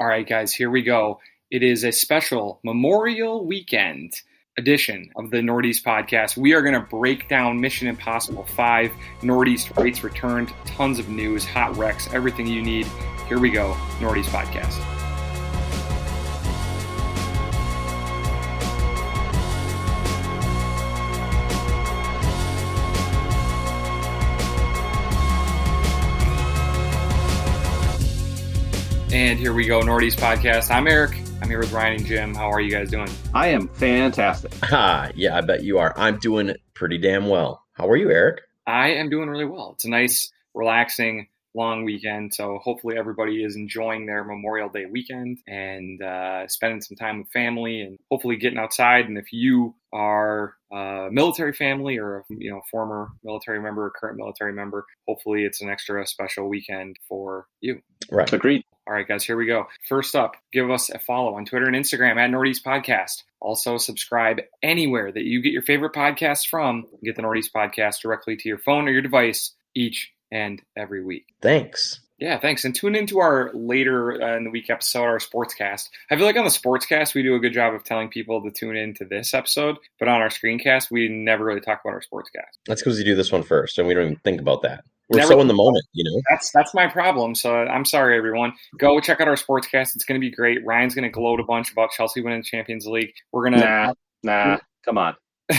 All right, guys, here we go. It is a special Memorial Weekend edition of the Northeast podcast. We are going to break down Mission Impossible 5, Northeast Rates Returned, tons of news, hot wrecks, everything you need. Here we go, Northeast podcast. And here we go, Northeast podcast. I'm Eric. I'm here with Ryan and Jim. How are you guys doing? I am fantastic. Ah, yeah, I bet you are. I'm doing pretty damn well. How are you, Eric? I am doing really well. It's a nice, relaxing, long weekend. So hopefully everybody is enjoying their Memorial Day weekend and uh, spending some time with family and hopefully getting outside. And if you are a military family or you know former military member or current military member, hopefully it's an extra special weekend for you. Right. Agreed. All right, guys, here we go. First up, give us a follow on Twitter and Instagram at Northeast Podcast. Also, subscribe anywhere that you get your favorite podcasts from. Get the Northeast Podcast directly to your phone or your device each and every week. Thanks. Yeah, thanks. And tune into our later uh, in the week episode, our sportscast. I feel like on the sportscast, we do a good job of telling people to tune in to this episode, but on our screencast, we never really talk about our sportscast. That's because you do this one first, and we don't even think about that. We're Never- so in the moment, you know. That's that's my problem. So I'm sorry, everyone. Go check out our sportscast. It's going to be great. Ryan's going to gloat a bunch about Chelsea winning the Champions League. We're gonna Nah, nah. Come on.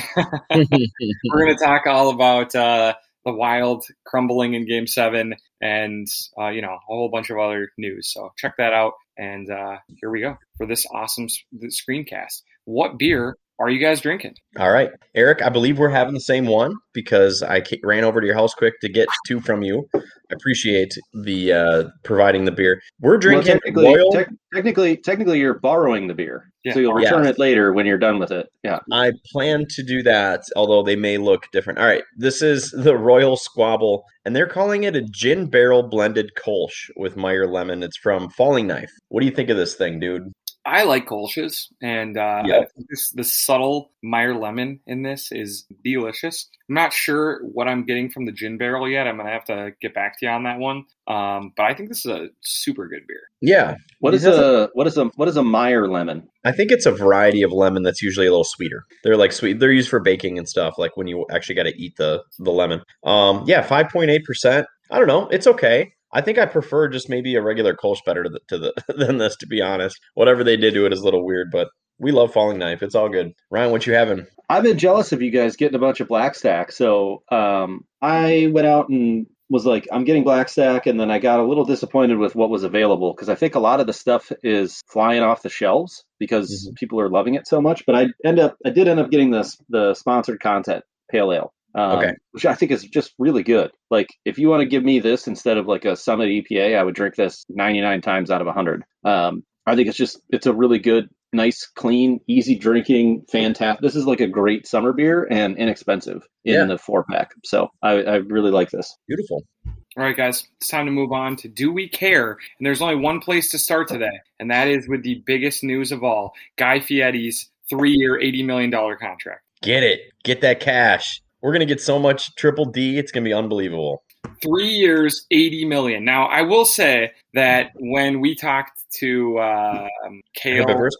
we're gonna talk all about uh, the Wild crumbling in Game Seven, and uh, you know a whole bunch of other news. So check that out. And uh, here we go for this awesome screencast. What beer are you guys drinking? All right, Eric. I believe we're having the same one because I ran over to your house quick to get two from you. I appreciate the uh, providing the beer. We're Well, drinking technically, Royal. tec- technically, technically, you're borrowing the beer, Yeah. so you'll return Yeah. it later when you're done with it. Yeah. I plan to do that, although they may look different. All right, this is the Royal Squabble, and they're calling it a gin barrel blended Kolsch with Meyer lemon. It's from Falling Knife. What do you think of this thing, dude? I like Kolsch's, and uh, Yeah. This, the subtle Meyer lemon in this is delicious. I'm not sure what I'm getting from the gin barrel yet. I'm gonna have to get back to you on that one. Um, but I think this is a super good beer. Yeah, What is It is doesn't- a what is a what is a Meyer lemon? I think it's a variety of lemon that's usually a little sweeter. They're like sweet. They're used for baking and stuff. Like when you actually got to eat the the lemon. Um, yeah, five point eight percent. I don't know. It's okay. I think I prefer just maybe a regular Kolsch better to the, to the than this. To be honest, whatever they did to it is a little weird, but we love Falling Knife. It's all good. Ryan, what you having? I've been jealous of you guys getting a bunch of BlackStack. So um, I went out and was like, I'm getting BlackStack, and then I got a little disappointed with what was available because I think a lot of the stuff is flying off the shelves because Mhm. people are loving it so much. But I end up, I did end up getting this the sponsored content pale ale. Um, Okay. Which I think is just really good. Like, if you want to give me this instead of like a Summit EPA, I would drink this 99 times out of 100. Um, I think it's just, it's a really good, nice, clean, easy drinking, fantastic. This is like a great summer beer and inexpensive in Yeah. the four pack. So I, I really like this. Beautiful. All right, guys, it's time to move on to Do We Care? And there's only one place to start today, and that is with the biggest news of all Guy Fieri's three year, $80 million contract. Get it. Get that cash. We're gonna get so much triple D. It's gonna be unbelievable. Three years, 80 million. Now, I will say that when we talked to um, Kale, Herbivorous.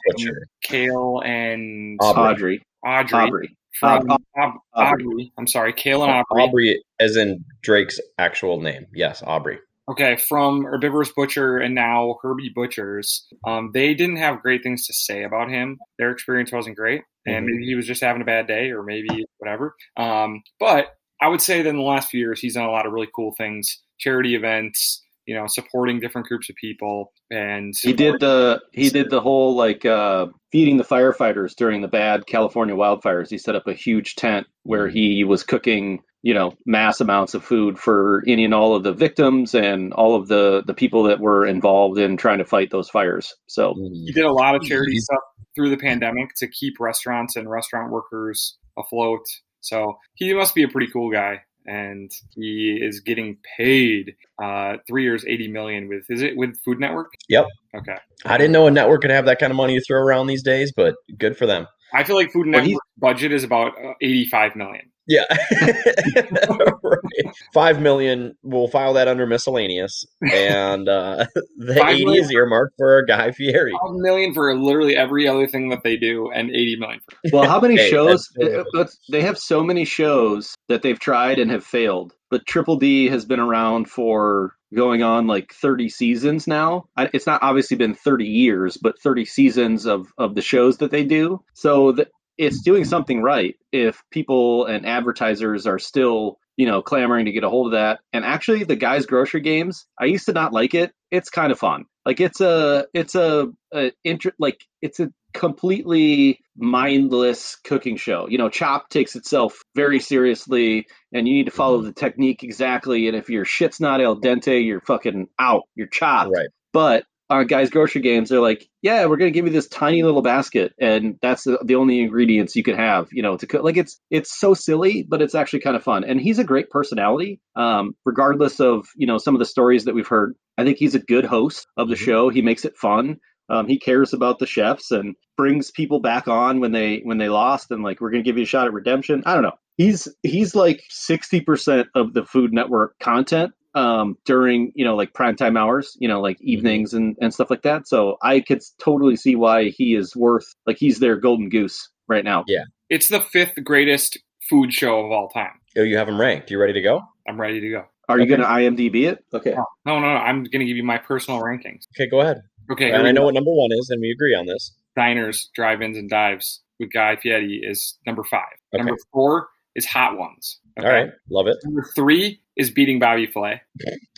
Kale and Aubrey. Audrey. Audrey, Aubrey. from Aub- Aub- Aubrey. Aubrey, I'm sorry, Kale and Aubrey. Aubrey, as in Drake's actual name. Yes, Aubrey. Okay, from Herbivorous Butcher and now Herbie Butchers, um, they didn't have great things to say about him. Their experience wasn't great, and Mhm. maybe he was just having a bad day, or maybe whatever. Um, but I would say that in the last few years, he's done a lot of really cool things, charity events, you know, supporting different groups of people, and He did the he did the whole like uh, feeding the firefighters during the bad California wildfires. He set up a huge tent where he was cooking, you know, mass amounts of food for any and all of the victims and all of the the people that were involved in trying to fight those fires. So he did a lot of charity stuff through the pandemic to keep restaurants and restaurant workers afloat. So he must be a pretty cool guy, and he is getting paid uh, three years, eighty million with is it with Food Network? Yep. Okay, I didn't know a network could have that kind of money to throw around these days, but good for them. I feel like Food Well, Network budget is about uh, eighty-five million. Yeah. right. Five million. We'll file that under miscellaneous, and uh, the Five eighty million- is earmarked for Guy Fieri. Five million for literally every other thing that they do, and eighty million for. Well, how many Hey, shows? that's- they have so many shows that they've tried and have failed. But Triple D has been around for going on like 30 seasons now. It's not obviously been 30 years, but 30 seasons of of the shows that they do. So that it's doing something right if people and advertisers are still you know clamoring to get a hold of that. And actually the guys grocery games i used to not like it. It's kind of fun. Like it's a it's a, a inter- like it's a completely mindless cooking show. You know chop takes itself very seriously and you need to follow mm-hmm. the technique exactly. And if your shit's not al dente you're fucking out. You're chopped. Right. but on guys grocery games they're like yeah we're going to give you this tiny little basket and that's the, the only ingredients you can have you know to cook. Like it's it's so silly but it's actually kind of fun and he's a great personality um, regardless of you know some of the stories that we've heard. I think he's a good host of the Mhm. show. He makes it fun. Um, he cares about the chefs and brings people back on when they when they lost and like we're going to give you a shot at redemption. I don't know. He's he's like 60% of the food network content um during you know like prime time hours you know like evenings and and stuff like that so i could totally see why he is worth like he's their golden goose right now Yeah. It's the fifth greatest food show of all time. Oh, you have them ranked. You ready to go? I'm ready to go. are you going to imdb it okay No, no, no. I'm going to give you my personal rankings. Okay, go ahead. Okay, And I know go. what number one is, and we agree on this. diners, drive-ins, and dives with Guy Fieri is number five. Okay. Number four is Hot Ones. Okay? All right, love it. Number three is Beating Bobby Flay.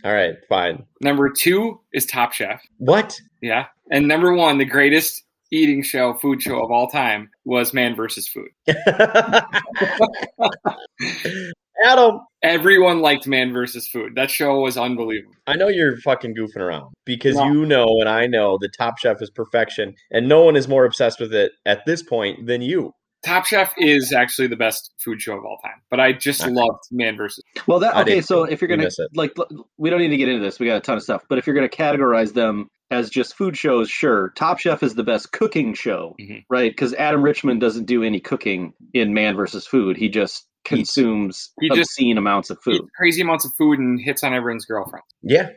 All right, fine. Number two is Top Chef. What? Yeah. And number one, the greatest eating show, food show of all time, was Man versus Food. Adam, Everyone liked Man versus Food. That show was unbelievable. I know you're fucking goofing around because No. you know and I know that Top Chef is perfection, and no one is more obsessed with it at this point than you. Top Chef is actually the best food show of all time, but I just Okay. loved Man versus. well that okay so if you're gonna it. like we don't need to get into this we got a ton of stuff but if you're going to categorize them as just food shows sure top chef is the best cooking show Mhm. right because adam richman doesn't do any cooking in man versus food he just consumes He just- obscene amounts of food crazy amounts of food and hits on everyone's girlfriend. Yeah,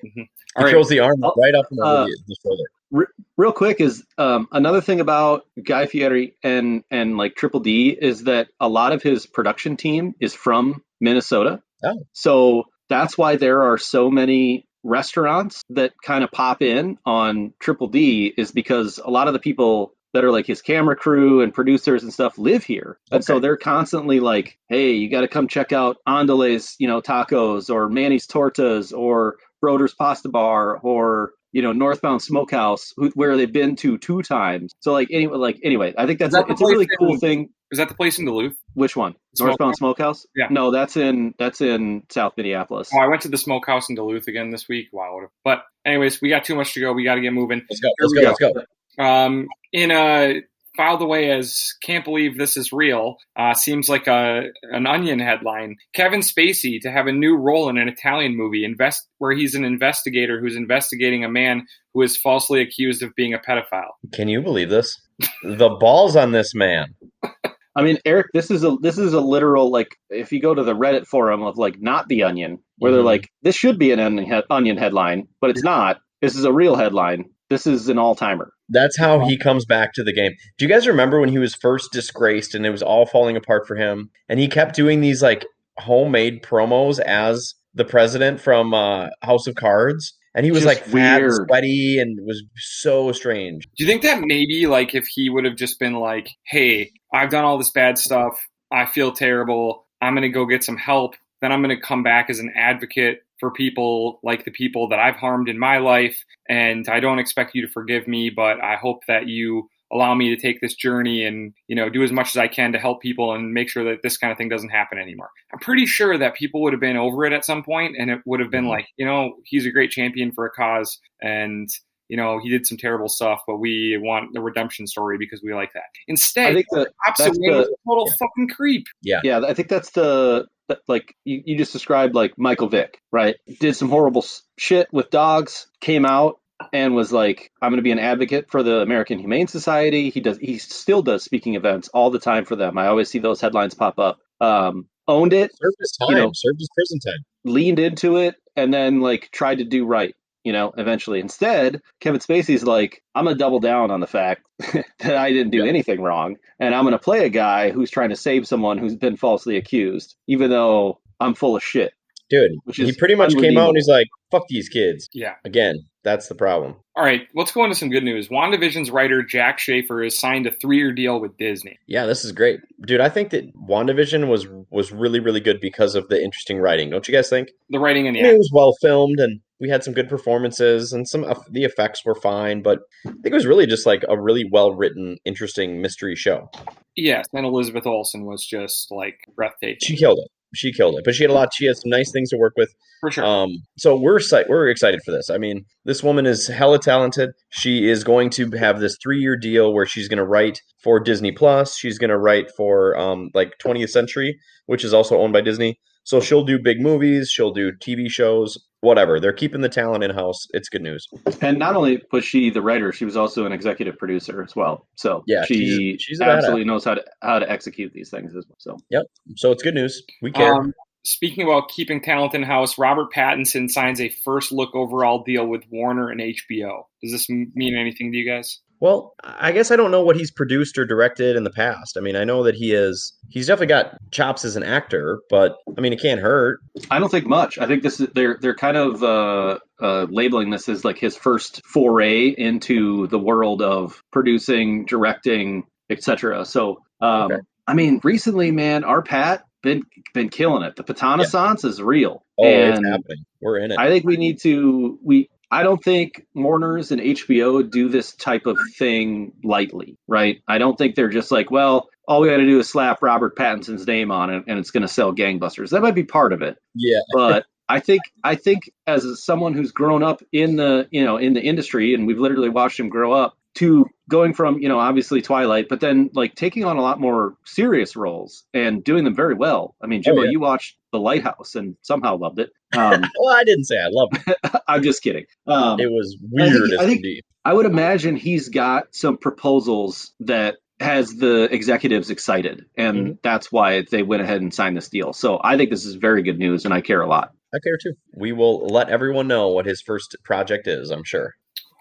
All he right, the arm Oh, right up and over uh, the, the shoulder. real quick is um, another thing about Guy Fieri and and like Triple D is that a lot of his production team is from Minnesota. Oh. So that's why there are so many restaurants that kind of pop in on Triple D is because a lot of the people that are like his camera crew and producers and stuff live here. And so they're constantly like, "Hey, you got to come check out Andale's, you know, tacos or Manny's Tortas or Broder's Pasta Bar or you know Northbound Smokehouse, who, where they've been to two times. So like anyway, like anyway, I think that's that a, it's a really cool thing. Is that the place in Duluth? Which one? Smokehouse? Northbound Smokehouse? Yeah. No, that's in that's in South Minneapolis. Oh, I went to the smokehouse in Duluth again this week. Wow. But anyways, we got too much to go. We got to get moving. Let's go. Let's we go. Let's go. Um, in a filed away as "Can't believe this is real." Uh, seems like a an Onion headline. Kevin Spacey to have a new role in an Italian movie, invest where he's an investigator who's investigating a man who is falsely accused of being a pedophile. Can you believe this? The balls on this man. I mean, Eric, this is a this is a literal like if you go to the Reddit forum of like not the Onion, where they're Mhm. like this should be an onion, onion headline, but it's not. This is a real headline. This is an all timer. That's how he comes back to the game. Do you guys remember when he was first disgraced and it was all falling apart for him? And he kept doing these like homemade promos as the president from uh, House of Cards. And he was Just like fat and weird. sweaty and was so strange. Do you think that maybe like if he would have just been like, "Hey, I've done all this bad stuff. I feel terrible. I'm going to go get some help. Then I'm going to come back as an advocate for people like the people that I've harmed in my life and I don't expect you to forgive me, but I hope that you allow me to take this journey and, you know, do as much as I can to help people and make sure that this kind of thing doesn't happen anymore." I'm pretty sure that people would have been over it at some point and it would have been Mhm. like, you know, he's a great champion for a cause and you know, he did some terrible stuff, but we want the redemption story because we like that. Instead, I think that opposite that's way was the- a total fucking creep. yeah, yeah, I think that's the that- like you, you just described like Michael Vick, right? Did some horrible shit with dogs, came out and was like, I'm going to be an advocate for the American Humane Society. He does he still does speaking events all the time for them. I always see those headlines pop up. Um, owned it, served his time, You know- served his prison time. leaned into it, and then like tried to do right. You know, eventually. Instead, Kevin Spacey's like, I'm gonna double down on the fact that I didn't do Yeah. anything wrong, and I'm gonna play a guy who's trying to save someone who's been falsely accused, even though I'm full of shit. Dude, Which he pretty much came out and he's like, "Fuck these kids." Yeah. Again, that's the problem. All right, let's go into some good news. WandaVision's writer Jac Schaeffer has signed a three-year deal with Disney. Yeah, this is great, dude. I think that WandaVision was was really really good because of the interesting writing. Don't you guys think? The writing and I the mean, it was well filmed and we had some good performances and some of the effects were fine, but I think it was really just like a really well written, interesting mystery show. yes, and Elizabeth Olsen was just like breathtaking She killed it. She killed it. But she had a lot. She had some nice things to work with. for sure. Um, so we're we're excited for this. I mean, this woman is hella talented. She is going to have this three year deal where she's going to write for Disney Plus. She's going to write for um, like 20th Century, which is also owned by Disney. So she'll do big movies. She'll do TV shows. Whatever. They're keeping the talent in house. It's good news. And not only was she the writer, she was also an executive producer as well. So Yeah, she she's- she's a badass. absolutely knows how to how to execute these things as well. So yep. So it's good news. We care. Um, speaking about keeping talent in house, Robert Pattinson signs a first look overall deal with Warner and HBO. Does this mean anything to you guys? Well, I guess I don't know what he's produced or directed in the past. I mean, I know that he is he's definitely got chops as an actor, but I mean, it can't hurt. I don't think much. I think this is they're they're kind of uh, uh, labeling this as like his first foray into the world of producing, directing, etc. So, um, Okay. I mean, recently, man, our Pat been been killing it. The Patanaissance is real, Oh, it's happening. We're in it. I think we need to we. I don't think Warner's and HBO do this type of thing lightly, right? I don't think they're just like, well, all we got to do is slap Robert Pattinson's name on it, and it's going to sell gangbusters. That might be part of it yeah. but I think I think as someone who's grown up in the you know in the industry and we've literally watched him grow up to going from you know obviously Twilight, but then like taking on a lot more serious roles and doing them very well. I mean, Jimbo, Oh, yeah. you watched The Lighthouse and somehow loved it. Um, Well, I didn't say I loved it. I'm just kidding. Um, It was I weird as I think- can. I would imagine he's got some proposals that has the executives excited, and Mm-hmm. that's why they went ahead and signed this deal. So I think this is very good news, and I care a lot. I care too. We will let everyone know what his first project is. I'm sure.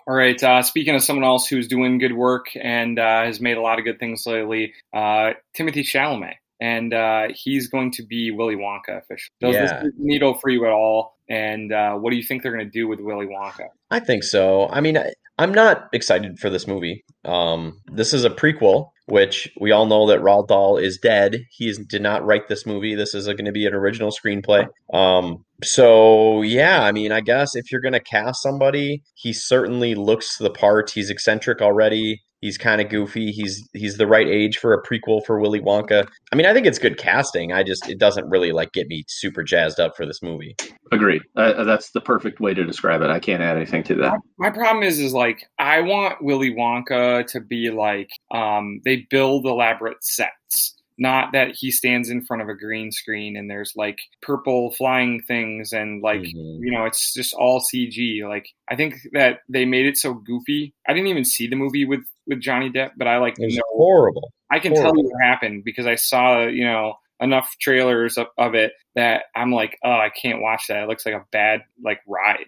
All right. Uh, speaking of someone else who's doing good work and uh, has made a lot of good things lately, uh, Timothée Chalamet, and uh, he's going to be Willy Wonka officially. Does Yeah. this needle for you at all? And uh, what do you think they're going to do with Willy Wonka? I think so. I mean, I, I'm not excited for this movie. Um, this is a prequel, which we all know that Roald Dahl is dead. He is, did not write this movie. This is going to be an original screenplay. Um, so yeah, I mean, I guess if you're going to cast somebody, he certainly looks the part. He's eccentric already. He's kind of goofy. He's he's the right age for a prequel for Willy Wonka. I mean, I think it's good casting. I just it doesn't really like get me super jazzed up for this movie. Agreed. Uh, that's the perfect way to describe it. I can't add anything to that. My problem is, is like I want Willy Wonka to be like um, they build elaborate sets, not that he stands in front of a green screen and there's like purple flying things and like Mhm. you know it's just all CG. Like I think that they made it so goofy. I didn't even see the movie with with Johnny Depp, but I like It know horrible. I can tell you what happened because I saw you know enough trailers of, of it that I'm like, oh, I can't watch that. It looks like a bad like ride.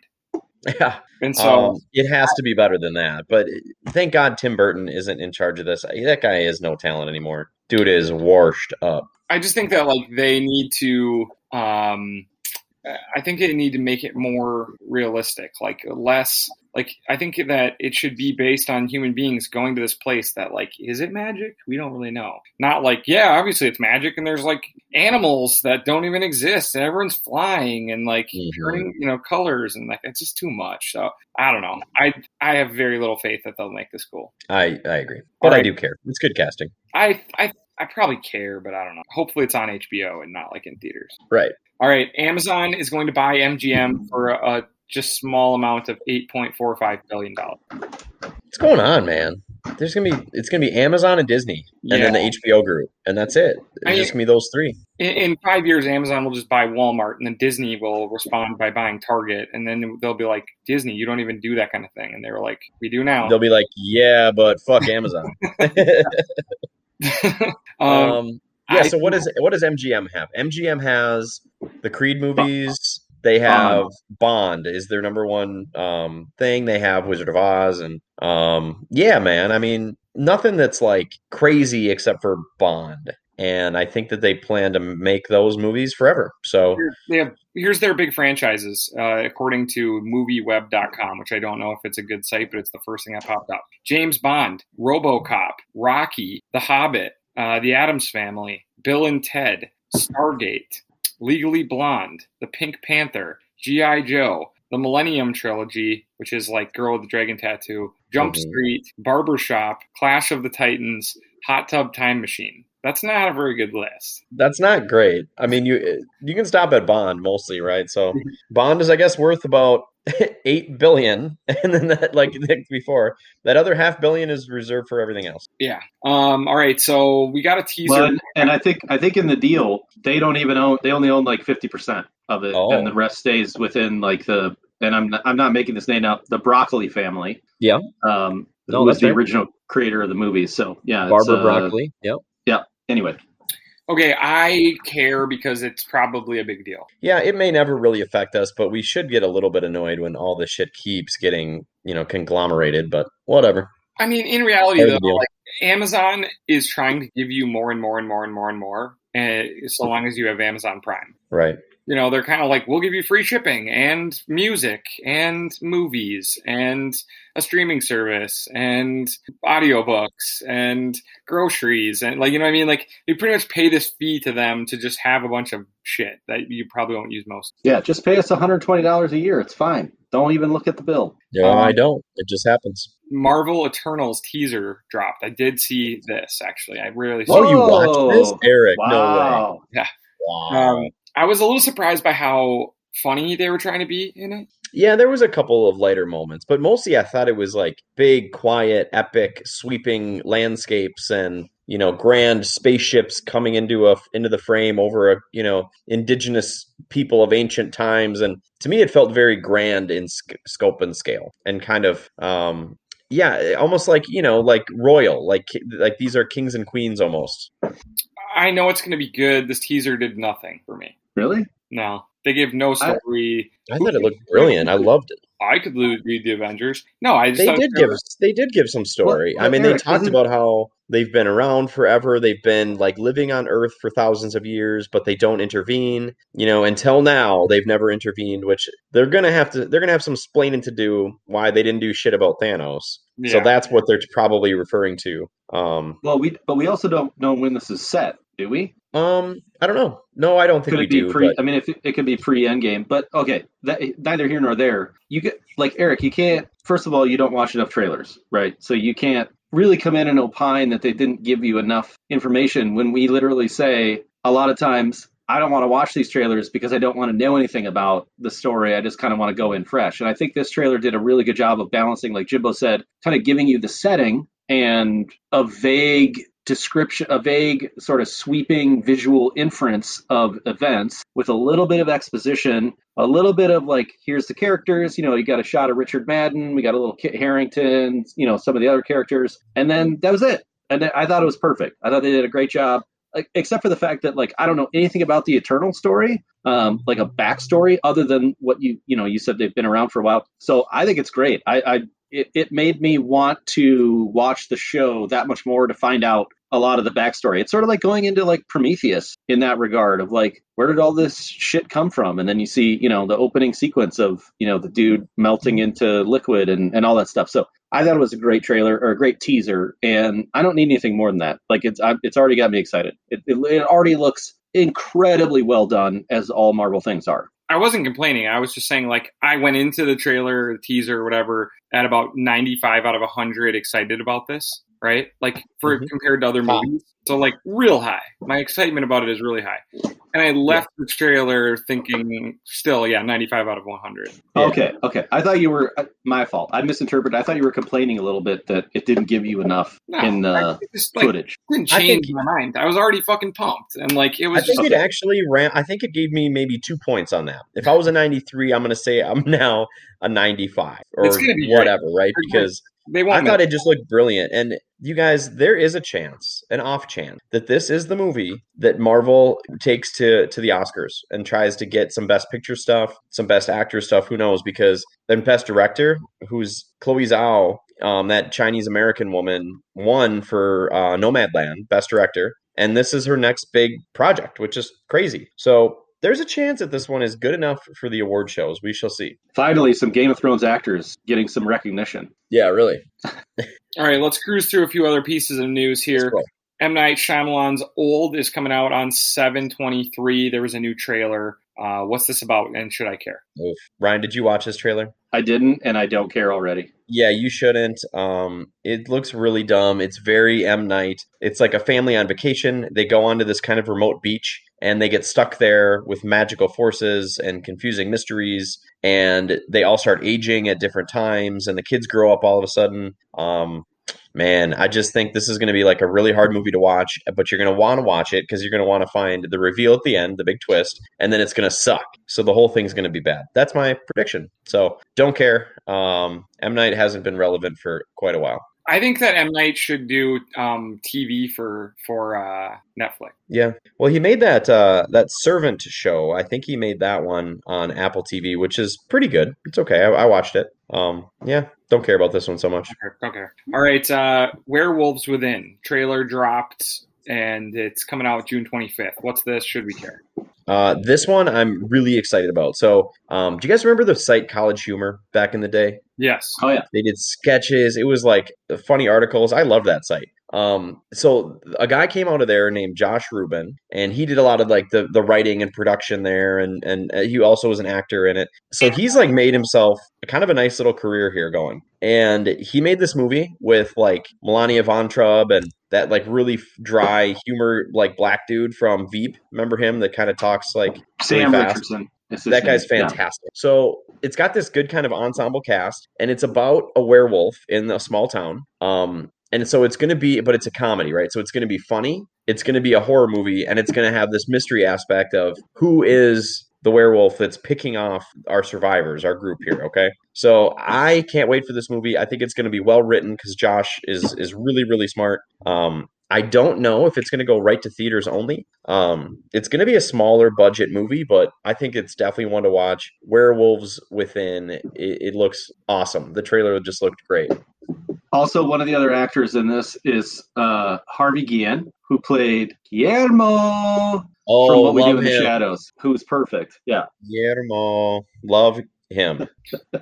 Yeah. And so um, it has to be better than that. But thank God Tim Burton isn't in charge of this. That guy is no talent anymore. Dude is washed up. I just think that like they need to. Um, I think they need to make it more realistic, like less. Like I think that it should be based on human beings going to this place. That like, is it magic? We don't really know. Not like, yeah, obviously it's magic, and there's like animals that don't even exist, and everyone's flying and like Mhm. turning, you know, colors, and like it's just too much. So I don't know. I I have very little faith that they'll make this cool. I, I agree. But I do care. It's good casting. I I I probably care, but I don't know. Hopefully, it's on HBO and not like in theaters. Right. All right, Amazon is going to buy MGM for a, a just small amount of eight point four five billion dollars. What's going on, man? There's gonna be it's gonna be Amazon and Disney, and then the HBO group, and that's it. It's I- just gonna be those three. In, in five years, Amazon will just buy Walmart, and then Disney will respond by buying Target, and then they'll be like, "Disney, you don't even do that kind of thing," and they were like, "We do now." They'll be like, yeah, but fuck Amazon. um, um, Yeah. I so what think- what does MGM have? MGM has the Creed movies. They have Bond is their number one um, thing. They have Wizard of Oz, and um, yeah, man. I mean, nothing that's like crazy except for Bond. And I think that they plan to make those movies forever. So they have here's their big franchises uh, according to movieweb.com which i don't know if it's a good site but it's the first thing that popped up james bond robocop rocky the hobbit uh, the addams family bill and ted stargate legally blonde the pink panther gi joe the millennium trilogy which is like girl with the dragon tattoo jump Mhm. street barbershop clash of the titans hot tub time machine that's not a very good list that's not great. I mean, you you can stop at Bond mostly, right? So Bond is, I guess, worth about eight billion, and then that, like before, that other half billion is reserved for everything else. Yeah. Um. All right. So we got a teaser. But and I think I think in the deal they don't even own they only own like fifty percent of it, Oh. and the rest stays within like the and I'm not, I'm not making this name up the Broccoli family. Yeah. Um, No, was that's the fair. original creator of the movie? So yeah, it's, Barbara uh, Broccoli. Yep. Anyway, okay. I care because it's probably a big deal. Yeah, it may never really affect us, but we should get a little bit annoyed when all this shit keeps getting, you know, conglomerated. But whatever. I mean, in reality, Part though, like Amazon is trying to give you more and more and more and more and more, and so long as you have Amazon Prime. Right. You know, they're kind of like, we'll give you free shipping and music and movies and a streaming service and audiobooks and groceries and like you know what I mean? Like you pretty much pay this fee to them to just have a bunch of shit that you probably won't use most. yeah, just pay us one hundred twenty dollars a year. It's fine. Don't even look at the bill. Yeah, Um, I don't. It just happens. Marvel Eternals teaser dropped. I did see this actually. I rarely Oh, you watched this, Eric? Wow. No way. Wow. Um, I was a little surprised by how funny they were trying to be in it. Yeah, there was a couple of lighter moments, but mostly I thought it was like big, quiet, epic, sweeping landscapes and you know grand spaceships coming into a into the frame over a you know indigenous people of ancient times, and to me it felt very grand in sc- scope and scale, and kind of um yeah, almost like you know like royal, like like these are kings and queens almost. I know it's going to be good. This teaser did nothing for me. Really? No, they gave no story. I thought it looked brilliant. I loved it. I, could lo- read the Avengers. No, I just they did give was- they did give some story. Well, I mean, they talked isn't- about how they've been around forever. They've been like living on Earth for thousands of years, but they don't intervene. You know, until now, they've never intervened. Which they're gonna have to. They're gonna have some explaining to do why they didn't do shit about Thanos. So that's what they're probably referring to. Um, Well, we but we also don't know when this is set, do we? um, I don't know. No, I don't think Could we it be do. pre? but- I mean, if it, it could be pre Endgame, but okay, that neither here nor there. You get like Eric. You can't. First of all, you don't watch enough trailers, right? So you can't really come in and opine that they didn't give you enough information when we literally say a lot of times. I don't want to watch these trailers because I don't want to know anything about the story. I just kind of want to go in fresh. And I think this trailer did a really good job of balancing, like Jimbo said, kind of giving you the setting and a vague description, a vague sort of sweeping visual inference of events with a little bit of exposition, a little bit of like, here's the characters. You know, you got a shot of Richard Madden, we got a little Kit Harington, you know, some of the other characters, and then that was it. And I thought it was perfect. I thought they did a great job. Like, except for the fact that like I don't know anything about the Eternal story, um, like a backstory other than what you you know you said they've been around for a while. So I think it's great. I, I it, it made me want to watch the show that much more to find out a lot of the backstory. It's sort of like going into like Prometheus in that regard of like where did all this shit come from? And then you see, you know, the opening sequence of, you know, the dude melting into liquid and, and all that stuff. So I thought it was a great trailer or a great teaser, and I don't need anything more than that. Like it's I, it's already got me excited. It, it, it already looks incredibly well done, as all Marvel things are. I wasn't complaining. I was just saying, like, I went into the trailer, the teaser, whatever, at about 95 out of 100 excited about this, right? Like, for Mhm. compared to other High. movies. So, like, real high. My excitement about it is really high. And I left the trailer thinking, still, yeah, 95 out of 100. Yeah. Okay, okay. I thought you were uh, my fault. I misinterpreted. I thought you were complaining a little bit that it didn't give you enough No, in the I just, like, footage. didn't I change think- my mind. I was already fucking pumped. And, like, it was I was think just. it actually ran. I think it gave me maybe two points on that. If I was a 93, I'm going to say I'm now a 95 or It's gonna be great. whatever, right? Because they I won't. thought miss. it just looked brilliant. And you guys, there is a chance, an off chance, that this is the movie that Marvel takes to to the Oscars and tries to get some Best Picture stuff, some Best Actor stuff. Who knows? Because then Best Director, who's Chloe Zhao, um, that Chinese American woman, won for uh, Nomadland, Best Director, and this is her next big project, which is crazy. So. There's a chance that this one is good enough for the award shows. We shall see. Finally, some Game of Thrones actors getting some recognition. Yeah, really. All right, let's cruise through a few other pieces of news here. Let's. M Night Shyamalan's Old is coming out on 723. There was a new trailer. Uh, what's this about, and should I care? Oof. Ryan, did you watch this trailer? I didn't, and I don't care already. Yeah, you shouldn't. Um, it looks really dumb. It's very M Night. It's like a family on vacation. They go onto this kind of remote beach and they get stuck there with magical forces and confusing mysteries. And they all start aging at different times, and the kids grow up all of a sudden. Um, man, I just think this is going to be like a really hard movie to watch, but you're going to want to watch it because you're going to want to find the reveal at the end, the big twist, and then it's going to suck. So the whole thing's going to be bad. That's my prediction. So don't care. Um, M Night hasn't been relevant for quite a while. I think that M Night should do um, TV for for uh, Netflix. Yeah. Well, he made that uh, that Servant show. I think he made that one on Apple TV, which is pretty good. It's okay. I, I watched it. Um, yeah. Don't care about this one so much. Okay. okay. All right. Uh, Werewolves Within trailer dropped, and it's coming out June 25th. What's this? Should we care? Uh, this one I'm really excited about. So, um, do you guys remember the site College Humor back in the day? Yes. Oh yeah, They did sketches. It was like funny articles. I love that site. Um, so a guy came out of there named Josh Rubin, and he did a lot of like the the writing and production there, and and uh, he also was an actor in it. So he's like made himself kind of a nice little career here going. And he made this movie with like Milana Vayntrub and that like really dry humor like black dude from Veep. Remember him that kind of talks like Sam fast. Richardson. Is his that guy's Yeah. fantastic. So it's got this good kind of ensemble cast, and it's about a werewolf in a small town. Um, and so it's going to be, but it's a comedy, right? So it's going to be funny. It's going to be a horror movie, and it's going to have this mystery aspect of who is the werewolf that's picking off our survivors, our group here. Okay, so I can't wait for this movie. I think it's going to be well written because Josh is is really really smart. Um, I don't know if it's going to go right to theaters only. Um, it's going to be a smaller budget movie, but I think it's definitely one to watch. Werewolves Within, it, it looks awesome. The trailer just looked great. Also, one of the other actors in this is uh, Harvey Guillen, who played Guillermo Oh, from What We Do love in the. Shadows, who's perfect. Yeah. Guillermo, love him. All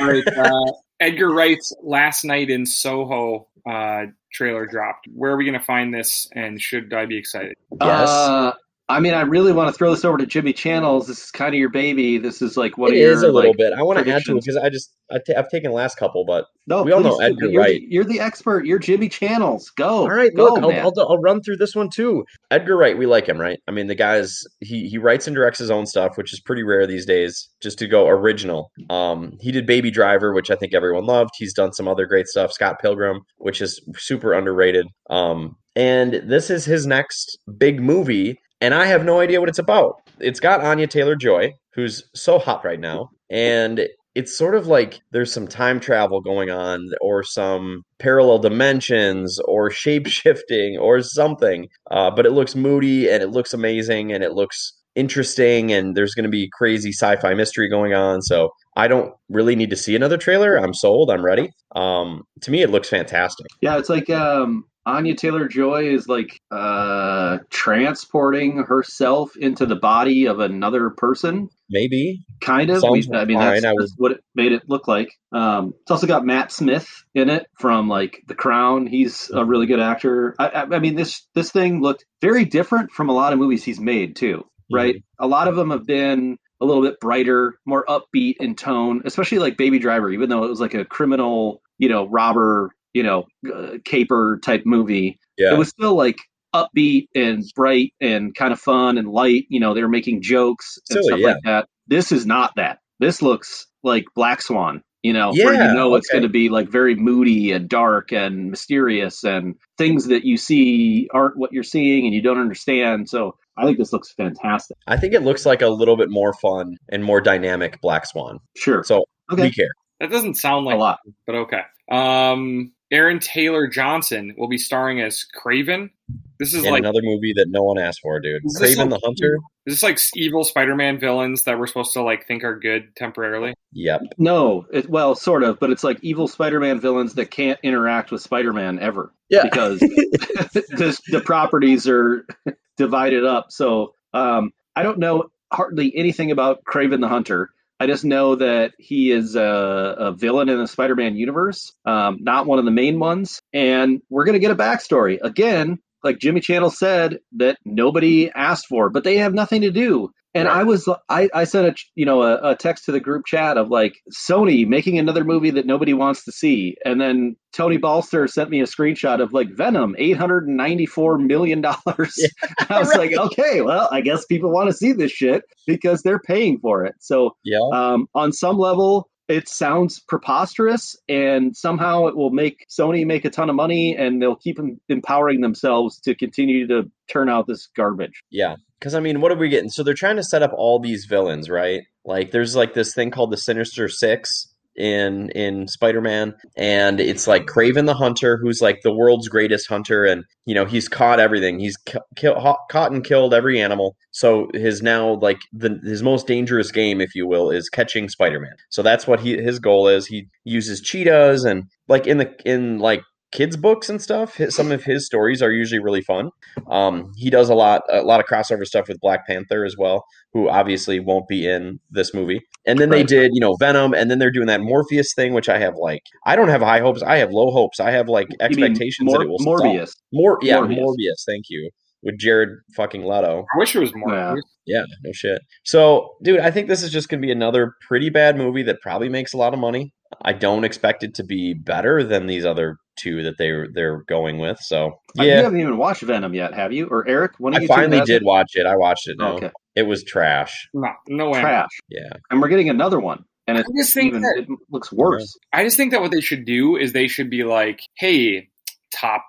right. Uh, Edgar Wright's Last Night in Soho uh, trailer dropped. Where are we going to find this, and should I be excited? Yes. Uh, I mean, I really want to throw this over to Jimmy Channels. This is kind of your baby. This is like one It your is a little like, bit. I want to add to it because I just I t- I've taken the last couple, but No, We all know. Edgar you're, Wright. You're the expert. You're Jimmy Channels. Go. all right, go, look, I'll. I'll, I'll run through this one too. Edgar Wright, we like him, right? I mean, the guy's he he writes and directs his own stuff, which is pretty rare these days. Just to go original. Um, he did Baby Driver, which I think everyone loved. He's done some other great stuff. Scott Pilgrim, which is super underrated. Um, and this is his next big movie, and I have no idea what it's about. It's got Anya Taylor Joy, who's so hot right now, and it's sort of like there's some time travel going on or some parallel dimensions or shape shifting or something. Uh, but it looks moody and it looks amazing and it looks interesting and there's going to be crazy sci-fi mystery going on. So i don't really need to see another trailer. I'm sold. I'm ready. Um, to me it looks fantastic. Yeah, it's like um, Anya Taylor Joy is like uh, transporting herself into the body of another person. maybe Kind of. We- I mean, that's, I that's what it made it look like. Um, it's also got Matt Smith in it from like The Crown. He's a really good actor. I, I, I mean, this this thing looked very different from a lot of movies he's made too. Right? A lot of them have been a little bit brighter, more upbeat in tone, especially like Baby Driver. Even though it was like a criminal, you know, robber, you know, uh, caper type movie, yeah it was still like upbeat and bright and kind of fun and light. You know, they were making jokes and Silly, stuff yeah. like that. This is not that. This looks like Black Swan. You know, where you know it's going to be like very moody and dark and mysterious and things that you see aren't what you're seeing and you don't understand. So I think this looks fantastic. i think it looks like a little bit more fun and more dynamic black swan Sure. so Okay. we care That doesn't sound like A lot. but okay. Um, Aaron Taylor Johnson will be starring as Kraven. This is In like another movie that no one asked for, dude. Is Kraven like- the Hunter. is this like evil Spider-Man villains that we're supposed to like think are good temporarily? Yep. No, it, well, sort of, but it's like evil Spider-Man villains that can't interact with Spider-Man ever Yeah. because the, the properties are divided up. So um, I don't know hardly anything about Kraven the Hunter. I just know that he is a, a villain in the Spider-Man universe, um, not one of the main ones, and we're gonna get a backstory again. Like Jimmy Channel said, that nobody asked for, but they have nothing to do. And Right. I was, I, I sent a, you know, a, a text to the group chat of like Sony making another movie that nobody wants to see, and then Tony Balster sent me a screenshot of like Venom, eight hundred and ninety-four million dollars. I was like, okay, well, I guess people want to see this shit because they're paying for it. So Yeah. um, on some level, it sounds preposterous, and somehow it will make Sony make a ton of money, and they'll keep empowering themselves to continue to turn out this garbage. Yeah. Because, I mean, what are we getting? So they're trying to set up all these villains, right? Like, there's like this thing called the Sinister Six in in Spider-Man and it's like Kraven the Hunter who's like the world's greatest hunter and you know he's caught everything. He's ki- kill, caught and killed every animal. So his now like the his most dangerous game if you will is catching Spider-Man. So that's what he his goal is. He uses cheetahs and like in the in like kids books and stuff his, some of his stories are usually really fun um he does a lot a lot of crossover stuff with Black Panther as well who obviously won't be in this movie and then they did, you know, Venom, and then they're doing that Morpheus thing, which I have like, I don't have high hopes. I have low hopes. I have like You expectations Mor- that it will suck. Morbius. More, yeah, Morbius. Morbius. Thank you, with Jared fucking Leto. I wish it was more. Yeah. Yeah, no shit. So, dude, I think this is just gonna be another pretty bad movie that probably makes a lot of money. I don't expect it to be better than these other two that they they're going with. So, Uh, You haven't even watched Venom yet, have you? Or Eric? When I you two finally did watch it. I watched it. No, Okay, it was trash. No, no way. trash. Yeah, And we're getting another one, and I just think even that it looks worse. I just think that what they should do is they should be like, hey, top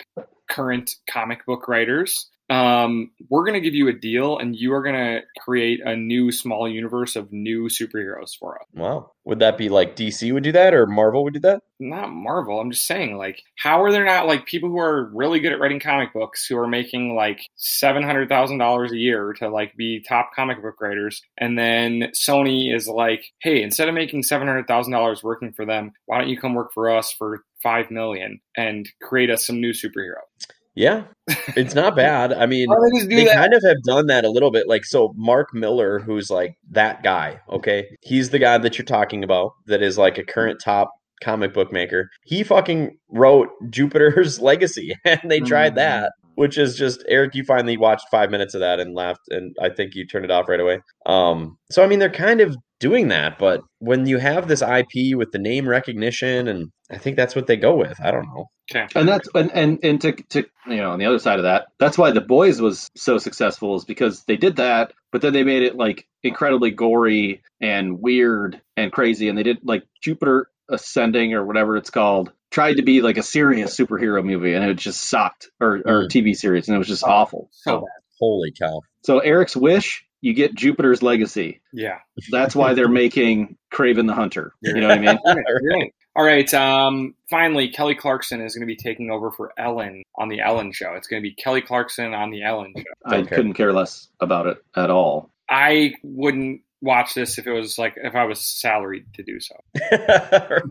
current comic book writers, um, we're going to give you a deal and you are going to create a new small universe of new superheroes for us. wow. Would that be like DC would do that or Marvel would do that? Not Marvel. I'm just saying, like, how are there not like people who are really good at writing comic books who are making like seven hundred thousand dollars a year to like be top comic book writers, and then Sony is like, hey, instead of making seven hundred thousand dollars working for them, why don't you come work for us for five million and create us some new superhero? Yeah, it's not bad. I mean, they that? kind of have done that a little bit. Like, so Mark Millar, who's like that guy, okay? He's the guy that you're talking about that is like a current top comic book maker. He fucking wrote Jupiter's Legacy, and they tried that, which is just Eric. You finally watched five minutes of that and laughed, and I think you turned it off right away. Um, so I mean, they're kind of doing that, but when you have this IP with the name recognition, and I think that's what they go with. I don't know. Okay. And that's and, and and to to you know on the other side of that, that's why the boys was so successful is because they did that, but then they made it like incredibly gory and weird and crazy, and they did like Jupiter Ascending or whatever it's called. Tried to be like a serious superhero movie, and it just sucked, or or Mm. TV series, and it was just awful. So So, bad. Holy cow! so Eric's wish, you get Jupiter's Legacy. Yeah. That's why they're making Kraven the Hunter. You know what I mean? Right. All right. Um, finally, Kelly Clarkson is going to be taking over for Ellen on the Ellen show. It's going to be Kelly Clarkson on the Ellen show. I Okay. couldn't care less about it at all. I wouldn't watch this if it was like if I was salaried to do so.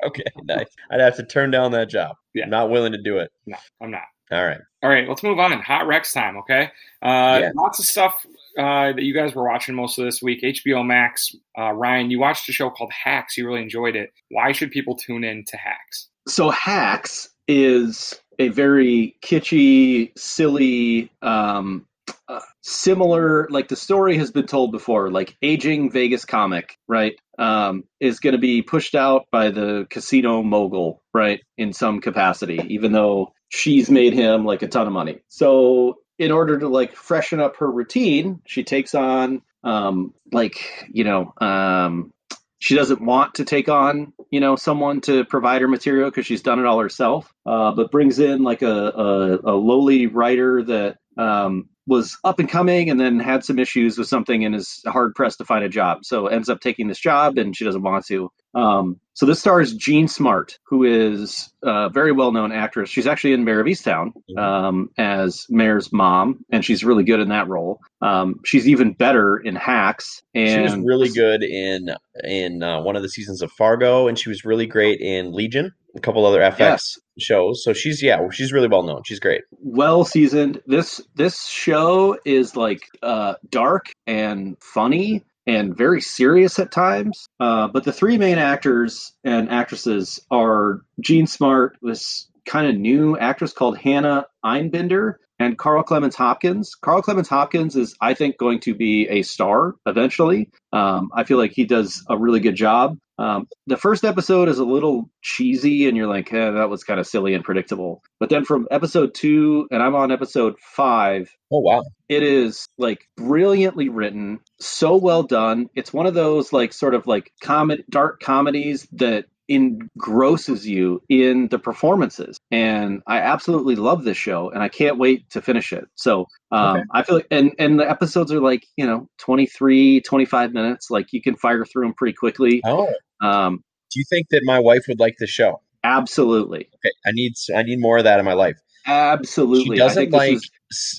okay, nice. I'd have to turn down that job. Yeah. Not willing to do it. No, I'm not. All right. All right, let's move on. Hot Rex time, okay? Uh, Yeah. Lots of stuff uh, that you guys were watching most of this week. HBO Max. Uh, Ryan, you watched a show called Hacks. You really enjoyed it. Why should people tune in to Hacks? so hacks is a very kitschy silly um uh, similar like the story has been told before like aging vegas comic right um is going to be pushed out by the casino mogul right in some capacity even though she's made him like a ton of money so in order to like freshen up her routine she takes on um like you know um she doesn't want to take on you know someone to provide her material because she's done it all herself uh, but brings in like a, a, a lowly writer that um, was up and coming and then had some issues with something and is hard pressed to find a job. So ends up taking this job and she doesn't want to. Um, so this stars Jean Smart, who is a very well known actress. She's actually in Mare of Easttown um, as Mare's mom, and she's really good in that role. Um, she's even better in Hacks. And she was really good in in uh, one of the seasons of Fargo, and she was really great in Legion, a couple other FX Yes. shows. So she's yeah, she's really well known. She's great. well seasoned. This this show is like uh, dark and funny and very serious at times. Uh, but the three main actors and actresses are Jean Smart, this kind of new actress called Hannah Einbinder, and Carl Clemons Hopkins. Carl Clemons Hopkins is, I think, going to be a star eventually. Um, I feel like he does a really good job. Um, the first episode is a little cheesy, and you're like, eh, that was kind of silly and predictable. But then from episode two, and I'm on episode five, Oh wow, it is like brilliantly written, so well done. It's one of those like sort of like comedy, dark comedies that engrosses you in the performances. And I absolutely love this show, and I can't wait to finish it. So um, Okay. I feel like, and and the episodes are like you know 23, 25 minutes. Like you can fire through them pretty quickly. oh. Um, Do you think that my wife would like the show? absolutely, Okay, I need I need more of that in my life. absolutely. She doesn't like is-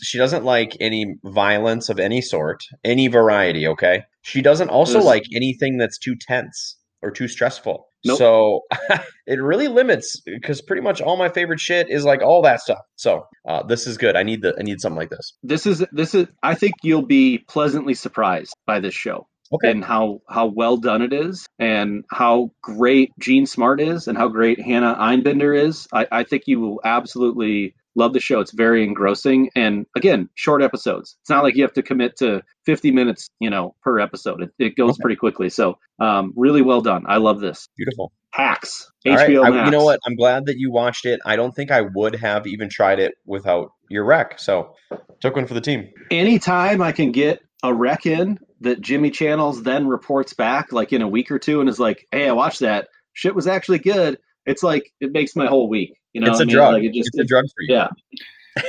she doesn't like any violence of any sort, any variety. Okay, she doesn't also This- like anything that's too tense or too stressful. Nope. So it really limits because pretty much all my favorite shit is like all that stuff. So uh, this is good. I need the I need something like this. this is this is. I think you'll be pleasantly surprised by this show. Okay. and how how well done it is and how great Jean Smart is and how great Hannah Einbinder is. I, I think you will absolutely love the show. It's very engrossing and again, short episodes. It's not like you have to commit to 50 minutes, you know, per episode. It, it goes Okay. pretty quickly. So, um, really well done. I love this. Beautiful. Hacks. All right. HBO I- Max. you know what? I'm glad that you watched it. I don't think I would have even tried it without your rec. So took one for the team. anytime I can get a rec in that Jimmy Channels then reports back like in a week or two and is like, "Hey, I watched that. Shit was actually good." It's like it makes my whole week. You know, it's what a I mean? drug. Like it just it's a drug for you. yeah.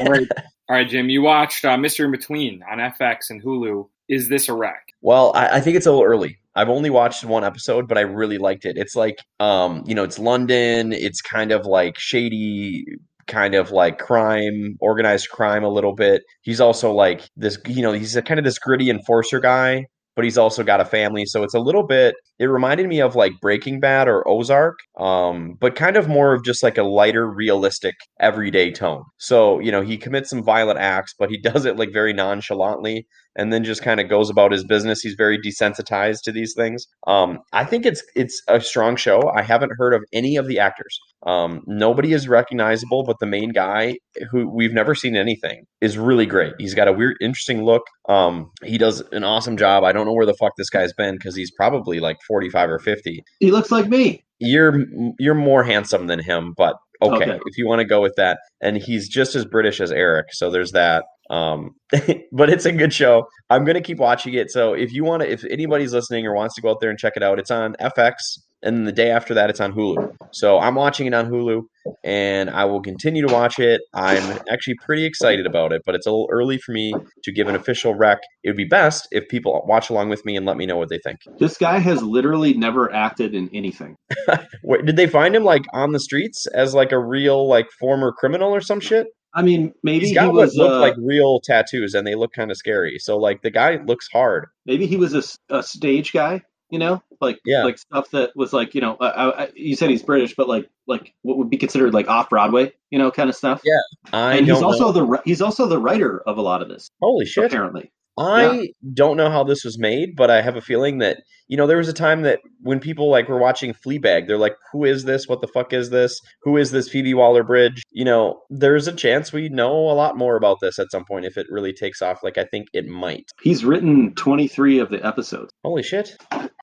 All right, all right, Jim. You watched uh, Mister In Between on FX and Hulu. Is this a wreck? Well, I, I think it's a little early. I've only watched one episode, but I really liked it. It's like, um, you know, it's London. It's kind of like shady, kind of like crime, organized crime a little bit. He's also like this, you know, he's a kind of this gritty enforcer guy, but he's also got a family. So it's a little bit. It reminded me of like Breaking Bad or Ozark, um, but kind of more of just like a lighter, realistic, everyday tone. So you know, he commits some violent acts, but he does it like very nonchalantly and then just kind of goes about his business. He's very desensitized to these things. Um, I think it's it's a strong show. I haven't heard of any of the actors. Um, nobody is recognizable, but the main guy, who we've never seen anything, is really great. He's got a weird, interesting look. Um, he does an awesome job. I don't know where the fuck this guy's been because he's probably like forty five or fifty. He looks like me. You're you're more handsome than him, but okay, Okay. if you want to go with that. And he's just as British as Eric, so there's that. Um, but it's a good show. I'm gonna keep watching it. So if you want to, if anybody's listening or wants to go out there and check it out, it's on FX, and the day after that, it's on Hulu. So I'm watching it on Hulu, and I will continue to watch it. I'm actually pretty excited about it, but it's a little early for me to give an official rec. It would be best if people watch along with me and let me know what they think. This guy has literally never acted in anything. Wait, did they find him like on the streets as like a real like former criminal or some shit? I mean, maybe He's he got was what uh, like real tattoos, and they look kind of scary. So like the guy looks hard. maybe he was a, a stage guy. You know, like Yeah. like stuff that was like you know, uh, uh, you said he's British, but like like what would be considered like off Broadway, you know, kind of stuff. Yeah, I and he's also know. the he's also the writer of a lot of this. Holy shit! Apparently, I don't know how this was made, but I have a feeling that you know there was a time that when people like were watching Fleabag, they're like, "Who is this? What the fuck is this? Who is this Phoebe Waller-Bridge?" You know, there's a chance we know a lot more about this at some point if it really takes off. Like I think it might. he's written 23 of the episodes. Holy shit!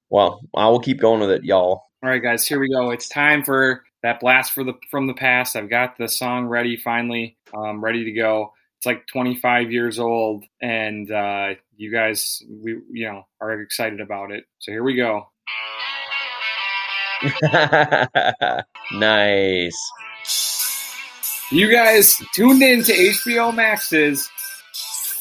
Well, I will keep going with it, y'all. All right, guys, here we go. It's time for that blast for the from the past. I've got the song ready, finally, um, ready to go. It's like 25 years old, and uh, you guys, we you know, are excited about it. So here we go. nice. You guys tuned in to HBO Max's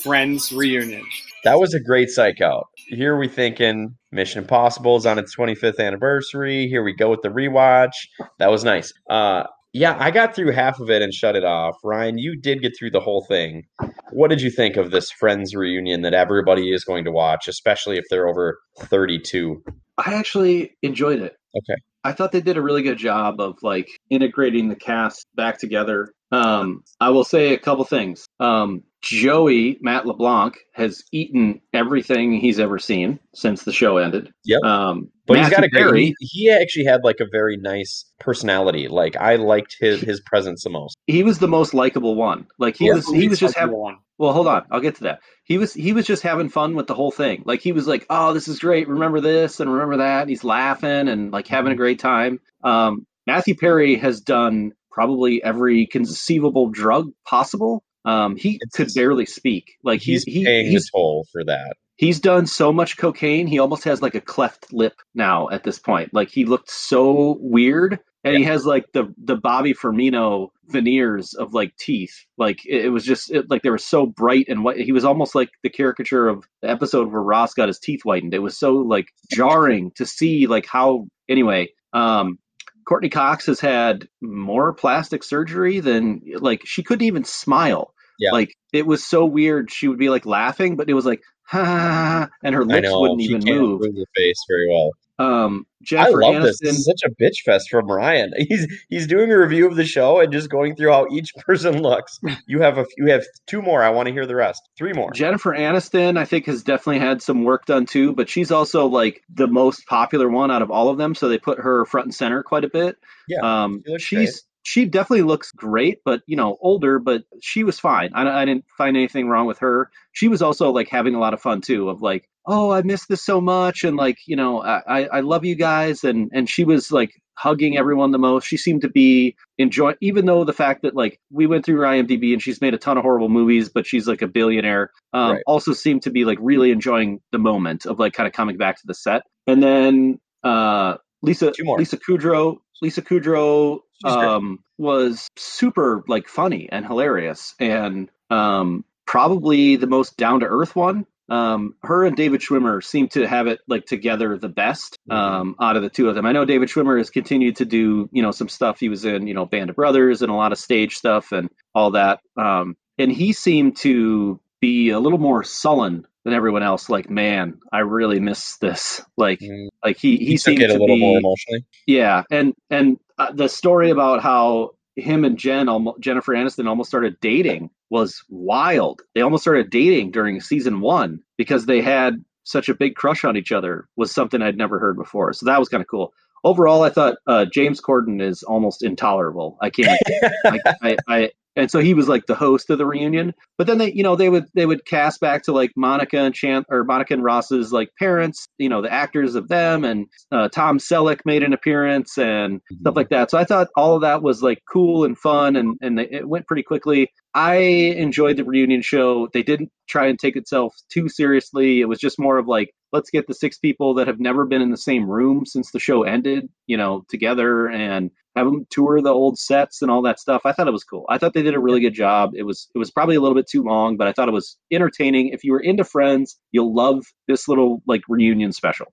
Friends reunion. That was a great psych out. Here we thinking Mission Impossible is on its 25th anniversary. Here we go with the rewatch. That was nice. Uh, yeah, I got through half of it and shut it off. Ryan, you did get through the whole thing. What did you think of this Friends reunion that everybody is going to watch, especially if they're over 32? I actually enjoyed it. Okay. I thought they did a really good job of like integrating the cast back together. Um, I will say a couple things. Um, Joey Matt LeBlanc has eaten everything he's ever seen since the show ended. Yep. Um, But he's got a Matthew great. Perry, He, he actually had like a very nice personality. Like I liked his his presence the most. he was the most likable one. Like he Yeah. was he was just having one. Well, hold on. I'll get to that. He was he was just having fun with the whole thing. Like he was like, "Oh, this is great. Remember this and remember that." And he's laughing and like having a Mm-hmm. great time. Um, Matthew Perry has done probably every conceivable drug possible. Um, he It's- could barely speak. Like He's he, paying he's the toll for that. he's done so much cocaine. He almost has like a cleft lip now at this point. Like he looked so weird, and he has like the the Bobby Firmino veneers of like teeth. Like it, it was just it, like they were so bright and white. He was almost like the caricature of the episode where Ross got his teeth whitened. It was so like jarring to see like how. Anyway, um, Courteney Cox has had more plastic surgery than like she couldn't even smile. Yeah. Like it was so weird. She would be like laughing, but it was like ha, and her lips know wouldn't even move. move her face very well. Um, I Jennifer love this. Aniston. This is such a bitch fest from Ryan. He's he's doing a review of the show and just going through how each person looks. You have a you have two more. I want to hear the rest. Three more. Jennifer Aniston, I think, has definitely had some work done too, but she's also like the most popular one out of all of them, so they put her front and center quite a bit. Yeah, um, she she's she definitely looks great, but you know, older, but she was fine. I, I didn't find anything wrong with her. She was also like having a lot of fun too, of like, oh, I miss this so much, and like, you know, I I love you guys, and and she was like hugging everyone the most. She seemed to be enjoying, even though the fact that like we went through her IMDb and she's made a ton of horrible movies, but she's like a billionaire. Um, Right. Also seemed to be like really enjoying the moment of like kind of coming back to the set. And then uh, Lisa Lisa Kudrow Lisa Kudrow. Um, was super like funny and hilarious and um, probably the most down to earth one. Um, her and David Schwimmer seem to have it like together the best Mhm. um, out of the two of them. I know David Schwimmer has continued to do you know some stuff. He was in you know Band of Brothers and a lot of stage stuff and all that. Um, and he seemed to be a little more sullen than everyone else. Like, man, I really miss this. Like, Mm, like he he, he took seemed it a to little be, more emotionally. yeah, and and uh, the story about how him and Jen, almost, Jennifer Aniston, almost started dating was wild. They almost started dating during season one because they had such a big crush on each other. Was something I'd never heard before. So that was kind of cool. Overall, I thought uh, James Corden is almost intolerable. I can't. I, I, I and so he was like the host of the reunion. But then they, you know, they would they would cast back to like Monica and Chan or Monica and Ross's like parents, you know, the actors of them, and uh, Tom Selleck made an appearance and stuff like that. So I thought all of that was like cool and fun, and and it went pretty quickly. I enjoyed the reunion show. They didn't try and take itself too seriously. It was just more of like, let's get the six people that have never been in the same room since the show ended, you know, together and have them tour the old sets and all that stuff. I thought it was cool. I thought they did a really good job. It was it was probably a little bit too long, but I thought it was entertaining. If you were into Friends, you'll love this little like reunion special.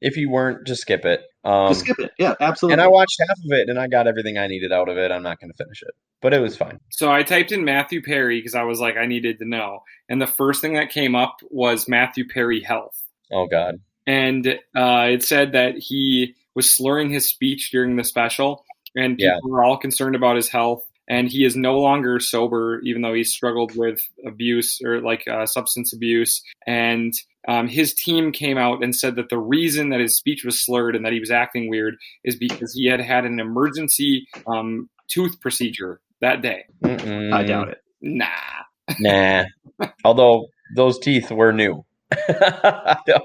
If you weren't, just skip it. Um, Just skip it. Yeah, absolutely. and I watched half of it, and I got everything I needed out of it. I'm not going to finish it, but it was fine. So I typed in Matthew Perry because I was like, I needed to know. And the first thing that came up was Matthew Perry Health. Oh God. And uh, it said that he was slurring his speech during the special, and people Yeah. were all concerned about his health. And he is no longer sober, even though he struggled with abuse or like uh, substance abuse. And um, his team came out and said that the reason that his speech was slurred and that he was acting weird is because he had had an emergency um, tooth procedure that day. Mm-mm. I doubt it. Nah. Nah. Although those teeth were new. I, don't,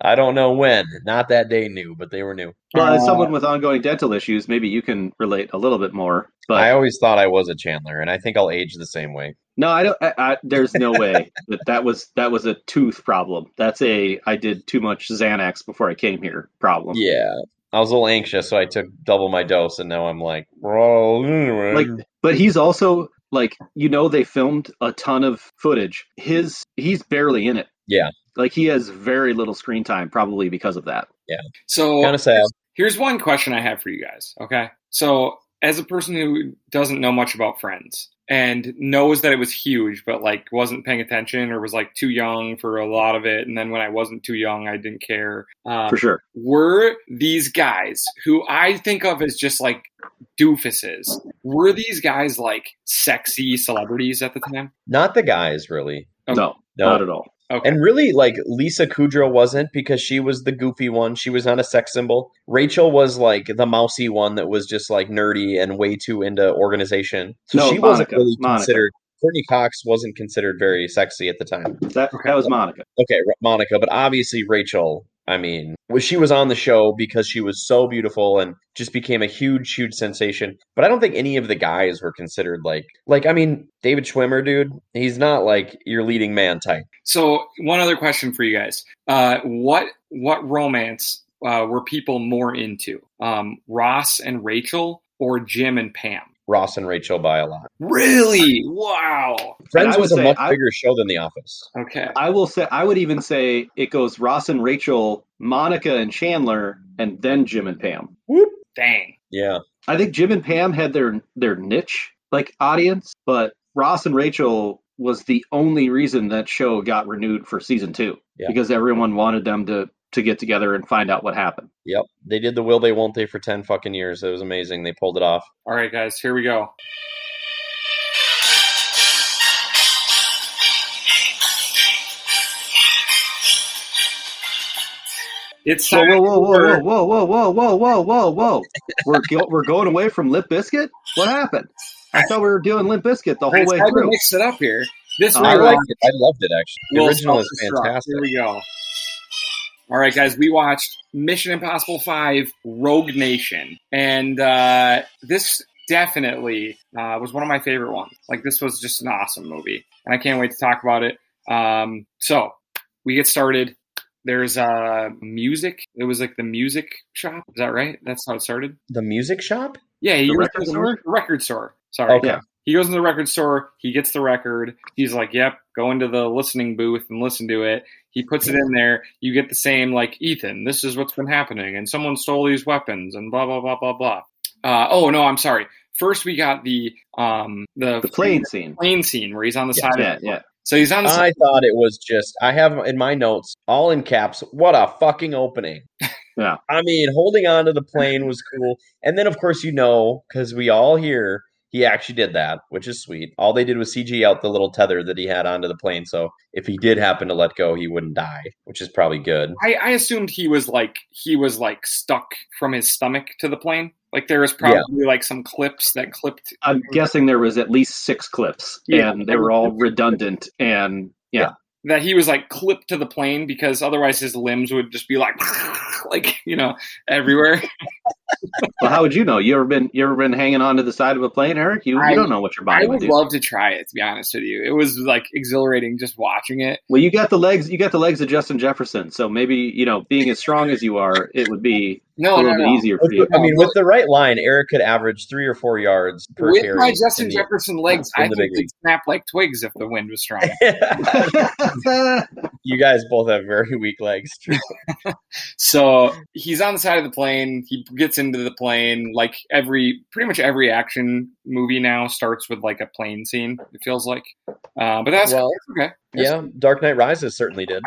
I don't know when. Not that day new, but they were new. Well, as Uh, someone with ongoing dental issues, maybe you can relate a little bit more. But I always thought I was a Chandler, and I think I'll age the same way. no, I don't. I, I, there's no way that that was that was a tooth problem. That's a I did too much Xanax before I came here problem. Yeah. I was a little anxious, so I took double my dose, and now I'm like, well, anyway. Like, but he's also like you know they filmed a ton of footage. His he's barely in it. Yeah. Like he has very little screen time, probably because of that. Yeah, so Kind of sad. Here's one question I have for you guys. Okay. So, as a person who doesn't know much about Friends and knows that it was huge, but like wasn't paying attention or was like too young for a lot of it, and then when I wasn't too young, I didn't care. Um, For sure. were these guys who I think of as just like doofuses, were these guys like sexy celebrities at the time? Not the guys, really. Okay. No, No. not at all. Okay. And really, like Lisa Kudrow wasn't because she was the goofy one. She was not a sex symbol. Rachel was like the mousy one that was just like nerdy and way too into organization. So No, she wasn't really Monica. considered. Courteney Cox wasn't considered very sexy at the time. That that was Monica. Okay, Monica, but obviously Rachel. I mean, she was on the show because she was so beautiful and just became a huge, huge sensation. But I don't think any of the guys were considered like, like I mean, David Schwimmer, dude. He's not like your leading man type. So, one other question for you guys: uh, what what romance uh, were people more into, um, Ross and Rachel, or Jim and Pam? Ross and Rachel by a lot. Really? Wow. Friends I was a much I- bigger show than The Office. Okay. I will say I would even say it goes Ross and Rachel, Monica and Chandler, and then Jim and Pam. Dang. Yeah, I think Jim and Pam had their their niche like audience, but Ross and Rachel was the only reason that show got renewed for season two Yeah. because everyone wanted them to to get together and find out what happened. yep. They did the will they won't they for ten fucking years. It was amazing. They pulled it off. All right, guys. Here we go. It's Whoa, time whoa, whoa, for- whoa, whoa, whoa, whoa, whoa, whoa, whoa, whoa! We're go- we're going away from Limp Bizkit. What happened? I thought we were doing Limp Bizkit the I whole way tried to through. mix it up here. This uh, All I liked it. I loved it actually. The original is self-destruct. fantastic. Here we go. All right, guys, we watched Mission Impossible 5 Rogue Nation. And uh, this definitely uh, was one of my favorite ones. Like, this was just an awesome movie. And I can't wait to talk about it. Um, so, we get started. There's uh, music. It was like the music shop. Is that right? That's how it started? The music shop? Yeah, he The goes record to the store? record store. Sorry. Okay. Yeah. He goes into the record store. He gets the record. He's like, "Yep, go into the listening booth and listen to it." He puts it in there. You get the same like Ethan. This is what's been happening, and someone stole these weapons, and blah blah blah blah blah. Uh, oh no, I'm sorry. First, we got the um the The plane scene. plane scene where he's on the Yeah, side. Yeah, of the yeah. So he's on the side. I thought it was just. I have in my notes all in caps. What a fucking opening! Yeah. I mean, holding on to the plane was cool, and then of course you know because we all hear he actually did that, which is sweet. All they did was CG out the little tether that he had onto the plane, so if he did happen to let go, he wouldn't die, which is probably good. I, I assumed he was like he was like stuck from his stomach to the plane. Like there was probably like some clips that clipped. I'm guessing there was at least six clips, Yeah. and they were all redundant. And yeah, that he was like clipped to the plane because otherwise his limbs would just be like like you know everywhere. well, how would you know? You ever been you ever been hanging on to the side of a plane, Eric? You, I- you don't know what your body is. I would would do. love to try it to be honest with you. It was like exhilarating just watching it. well, you got the legs. You got the legs of Justin Jefferson, so maybe you know, being as strong as you are, it would be a No, no, little bit no. easier for you. I mean, with the right line, Eric could average three or four yards per With carry. my in Justin the- Jefferson legs, I the think snap like twigs if the wind was strong. you guys both have very weak legs. So he's on the side of the plane. He gets into the plane. Like every, pretty much every action movie now starts with like a plane scene. It feels like, uh, but that's Well, okay. Yeah, Dark Knight Rises certainly did.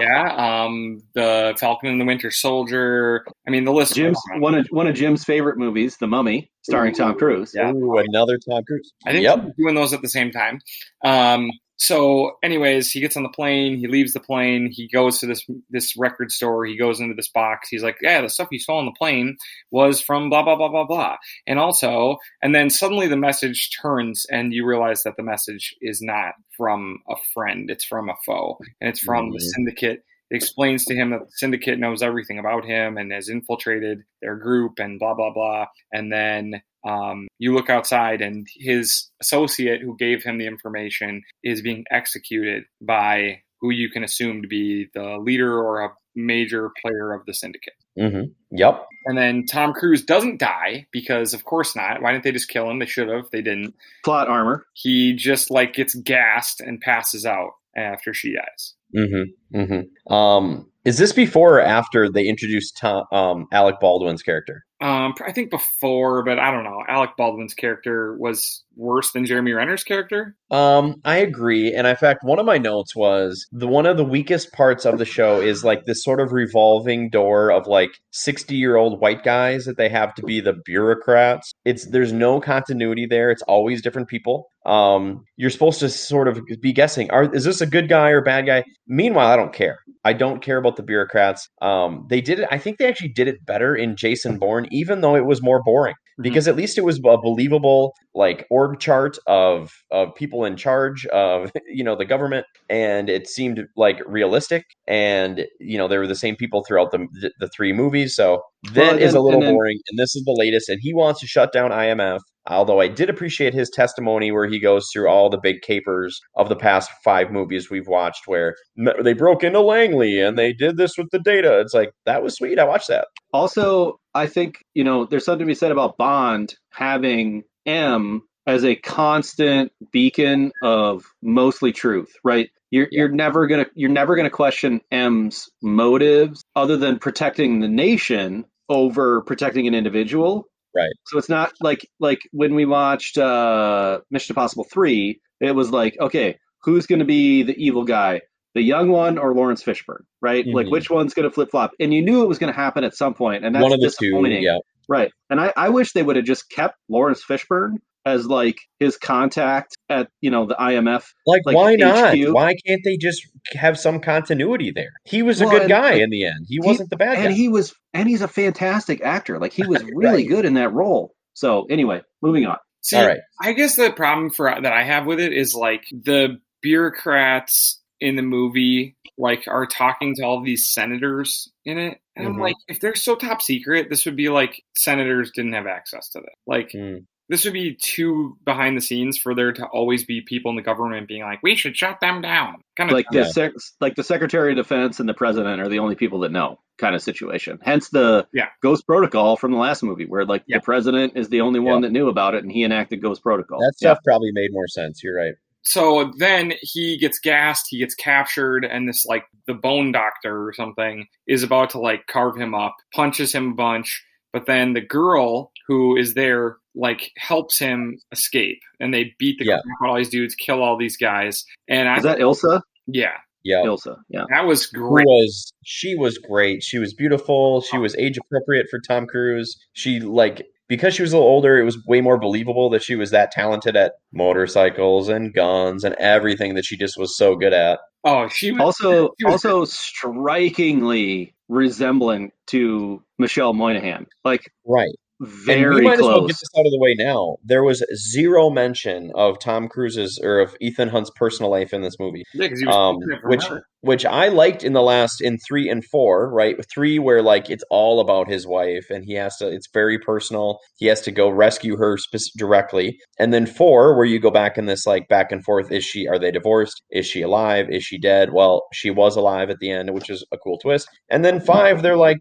Yeah. Um, the Falcon and the Winter Soldier. I mean, the list. Jim's one of one of Jim's favorite movies, The Mummy, starring Tom Cruise. Yeah. Ooh, another Tom Cruise. I think Yep. he's doing those at the same time. Um, so, anyways, he gets on the plane. He leaves the plane. He goes to this this record store. He goes into this box. He's like, "Yeah, the stuff you saw on the plane was from blah blah blah blah blah." And also, and then suddenly the message turns, and you realize that the message is not from a friend. It's from a foe, and it's from the Mhm. syndicate. It explains to him that the syndicate knows everything about him and has infiltrated their group and blah blah blah. And then um, you look outside, and his associate who gave him the information is being executed by who you can assume to be the leader or a major player of the syndicate. Mm-hmm. Yep. And then Tom Cruise doesn't die because, of course not. Why didn't they just kill him? They should have. They didn't. Plot armor. He just like gets gassed and passes out after she dies. Mm-hmm. Mm-hmm. Um, is this before or after they introduced Tom, um, Alec Baldwin's character? Um, I think before, but I don't know. Alec Baldwin's character was worse than Jeremy Renner's character. Um, I agree, and in fact, one of my notes was the one of the weakest parts of the show is like this sort of revolving door of like sixty-year-old white guys that they have to be the bureaucrats. It's there's no continuity there. It's always different people. Um, you're supposed to sort of be guessing: are is this a good guy or bad guy? Meanwhile, I don't care. I don't care about the bureaucrats. Um, they did it. I think they actually did it better in Jason Bourne, even though it was more boring because mm-hmm. at least it was a believable like org chart of of people in charge of you know the government and it seemed like realistic and you know they were the same people throughout the the three movies so that well, is a little then, boring and this is the latest and he wants to shut down IMF although I did appreciate his testimony where he goes through all the big capers of the past five movies we've watched where they broke into Langley and they did this with the data. It's like, that was sweet. I watched that. Also, I think, you know, there's something to be said about Bond having M as a constant beacon of mostly truth, right? You're, you're never gonna you're never gonna question M's motives other than protecting the nation over protecting an individual. Right. So it's not like like when we watched uh, Mission Impossible three, it was like, okay, who's going to be the evil guy, the young one or Laurence Fishburne, right? Mm-hmm. Like which one's going to flip flop? And you knew it was going to happen at some point, and that's one of the disappointing. Two, yeah. Right. And I, I wish they would have just kept Laurence Fishburne as like his contact at you know the IMF. Like, like why not? Why can't they just have some continuity there? He was a good and, guy in the end. He, he wasn't the bad and guy. And he was, and he's a fantastic actor. Like he was really right. good in that role. So anyway, moving on. See, All right. I guess the problem for that I have with it is like the bureaucrats in the movie like are talking to all these senators in it. And mm-hmm. I'm like, if they're so top secret, this would be like senators didn't have access to that. Like mm this would be too behind the scenes for there to always be people in the government being like, "We should shut them down." Kind of like the sec- like the Secretary of Defense and the President are the only people that know, kind of situation. Hence the yeah. Ghost Protocol from the last movie, where like yeah. the President is the only one yeah. that knew about it, and he enacted Ghost Protocol. That stuff probably made more sense. You're right. So then he gets gassed, he gets captured, and this like the bone doctor or something is about to like carve him up, punches him a bunch, but then the girl who is there like helps him escape, and they beat the yeah. crap out all these dudes, kill all these guys. And is I, that Ilsa? Yeah, yeah, Ilsa. Yeah, that was great. Who was she was great. She was beautiful. She was age appropriate for Tom Cruise. She like because she was a little older, it was way more believable that she was that talented at motorcycles and guns and everything that she just was so good at. Oh, she was, also she was also good. strikingly resemblant to Michelle Monaghan. Like right. Very and we might close. as well get this out of the way now. There was zero mention of Tom Cruise's or of Ethan Hunt's personal life in this movie, yeah, he was um, which her. which I liked in the last in three and four. Right, three where like it's all about his wife and he has to. It's very personal. He has to go rescue her sp- directly, and then four where you go back in this like back and forth. Is she? Are they divorced? Is she alive? Is she dead? Well, she was alive at the end, which is a cool twist. And then five, they're like,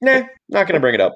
nah, not going to bring it up.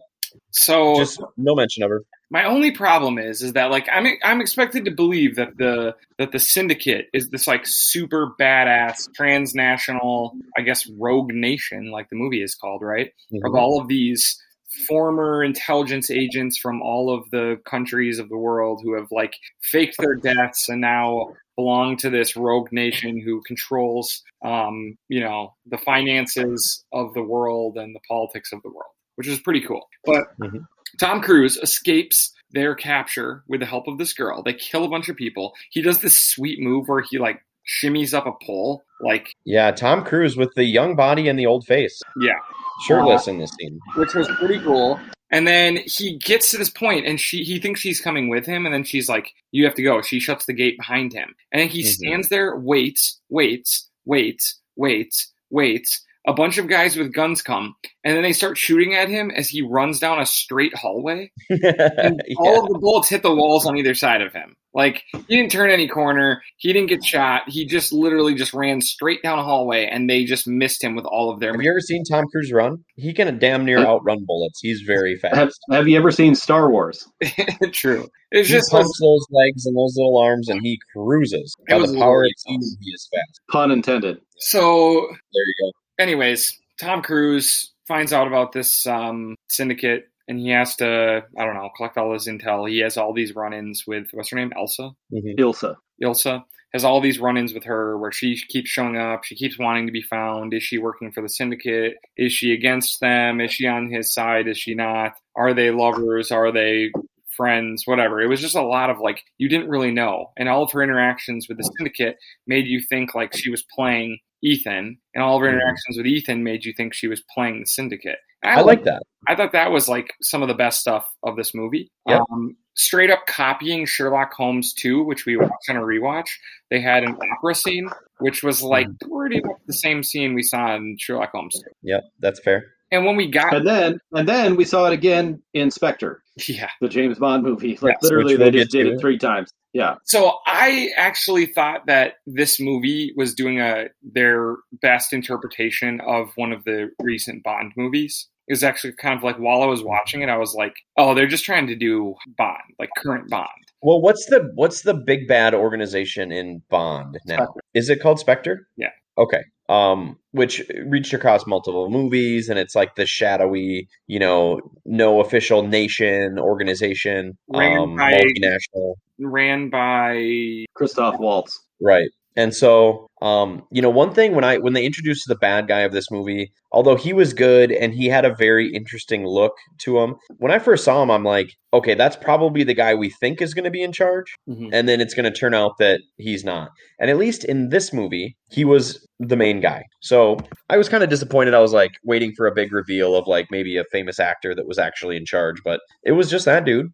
So just no mention of her. My only problem is is that like I'm I'm expected to believe that the that the syndicate is this like super badass transnational, I guess rogue nation like the movie is called, right? Mm-hmm. Of all of these former intelligence agents from all of the countries of the world who have like faked their deaths and now belong to this rogue nation who controls um, you know the finances of the world and the politics of the world which is pretty cool. But mm-hmm. Tom Cruise escapes their capture with the help of this girl. They kill a bunch of people. He does this sweet move where he like shimmies up a pole, like yeah, Tom Cruise with the young body and the old face. Yeah, shirtless uh, in this scene, which was pretty cool. And then he gets to this point, and she he thinks she's coming with him, and then she's like, "You have to go." She shuts the gate behind him, and then he mm-hmm. stands there, waits, waits, waits, waits, waits, a bunch of guys with guns come and then they start shooting at him as he runs down a straight hallway and yeah. all of the bullets hit the walls on either side of him Like he didn't turn any corner. He didn't get shot. He just literally just ran straight down a hallway, and they just missed him with all of their. Have you ever seen Tom Cruise run? He can damn near outrun bullets. He's very fast. Have, have you ever seen Star Wars? True. It's he just pumps those legs and those little arms, and he cruises. It By was the power of really he is fast. Pun intended. so. There you go. Anyways, Tom Cruise finds out about this um, syndicate, and he has to I don't know collect all his intel. He has all these run-ins with what's her name, Elsa. Mhm. Ilsa. Ilsa has all these run-ins with her where she keeps showing up. She keeps wanting to be found. Is she working for the syndicate? Is she against them? Is she on his side? Is she not? Are they lovers? Are they friends? Whatever. It was just a lot of like you didn't really know, and all of her interactions with the syndicate made you think like she was playing Ethan, and all of her Mhm. interactions with Ethan made you think she was playing the syndicate. And I like that. I thought that was like some of the best stuff of this movie. Yep. Um, straight up copying Sherlock Holmes 2, which we watched on a rewatch. They had an opera scene, which was like pretty much the same scene we saw in Sherlock Holmes 2. Yep, that's fair. And when we got, And then and then we saw it again in Spectre, yeah. the James Bond movie. Like Yes, literally they just did to. it three times. Yeah. So I actually thought that this movie was doing a their best interpretation of one of the recent Bond movies. It was actually kind of like while I was watching it, I was like, oh, they're just trying to do Bond, like current Bond. Well, what's the what's the big bad organization in Bond now? Spectre. Is it called Spectre? Yeah. Okay. Um, which reached across multiple movies, and it's like the shadowy, you know, no official nation organization, Ran um, by- multinational, Ran by Christoph Waltz. right? And so, um, you know, one thing when I when they introduced the bad guy of this movie, although he was good and he had a very interesting look to him, when I first saw him, I'm like, okay, that's probably the guy we think is going to be in charge, and then it's going to turn out that he's not. And at least in this movie, he was the main guy. So I was kind of disappointed. I was like waiting for a big reveal of like maybe a famous actor that was actually in charge, but it was just that dude.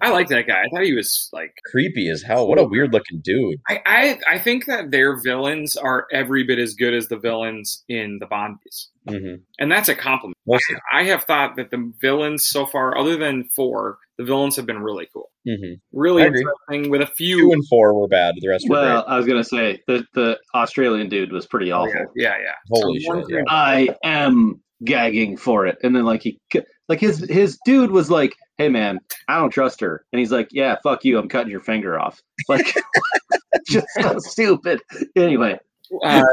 I like that guy. I thought he was like Creepy as hell. What a weird looking dude. I, I I think that their villains are every bit as good as the villains in the Bondies. movies. hmm And that's a compliment. Mostly. I have thought that the villains so far, other than four, the villains have been really cool. hmm Really interesting with a few Two and four were bad. The rest were Well, great. I was gonna say the the Australian dude was pretty awful. Yeah, yeah. yeah. Holy So shit, yeah. I am gagging for it. And then like he like his his dude was like, "Hey man, I don't trust her." And he's like, "Yeah, fuck you. I'm cutting your finger off." Like just so stupid. Anyway, Uh,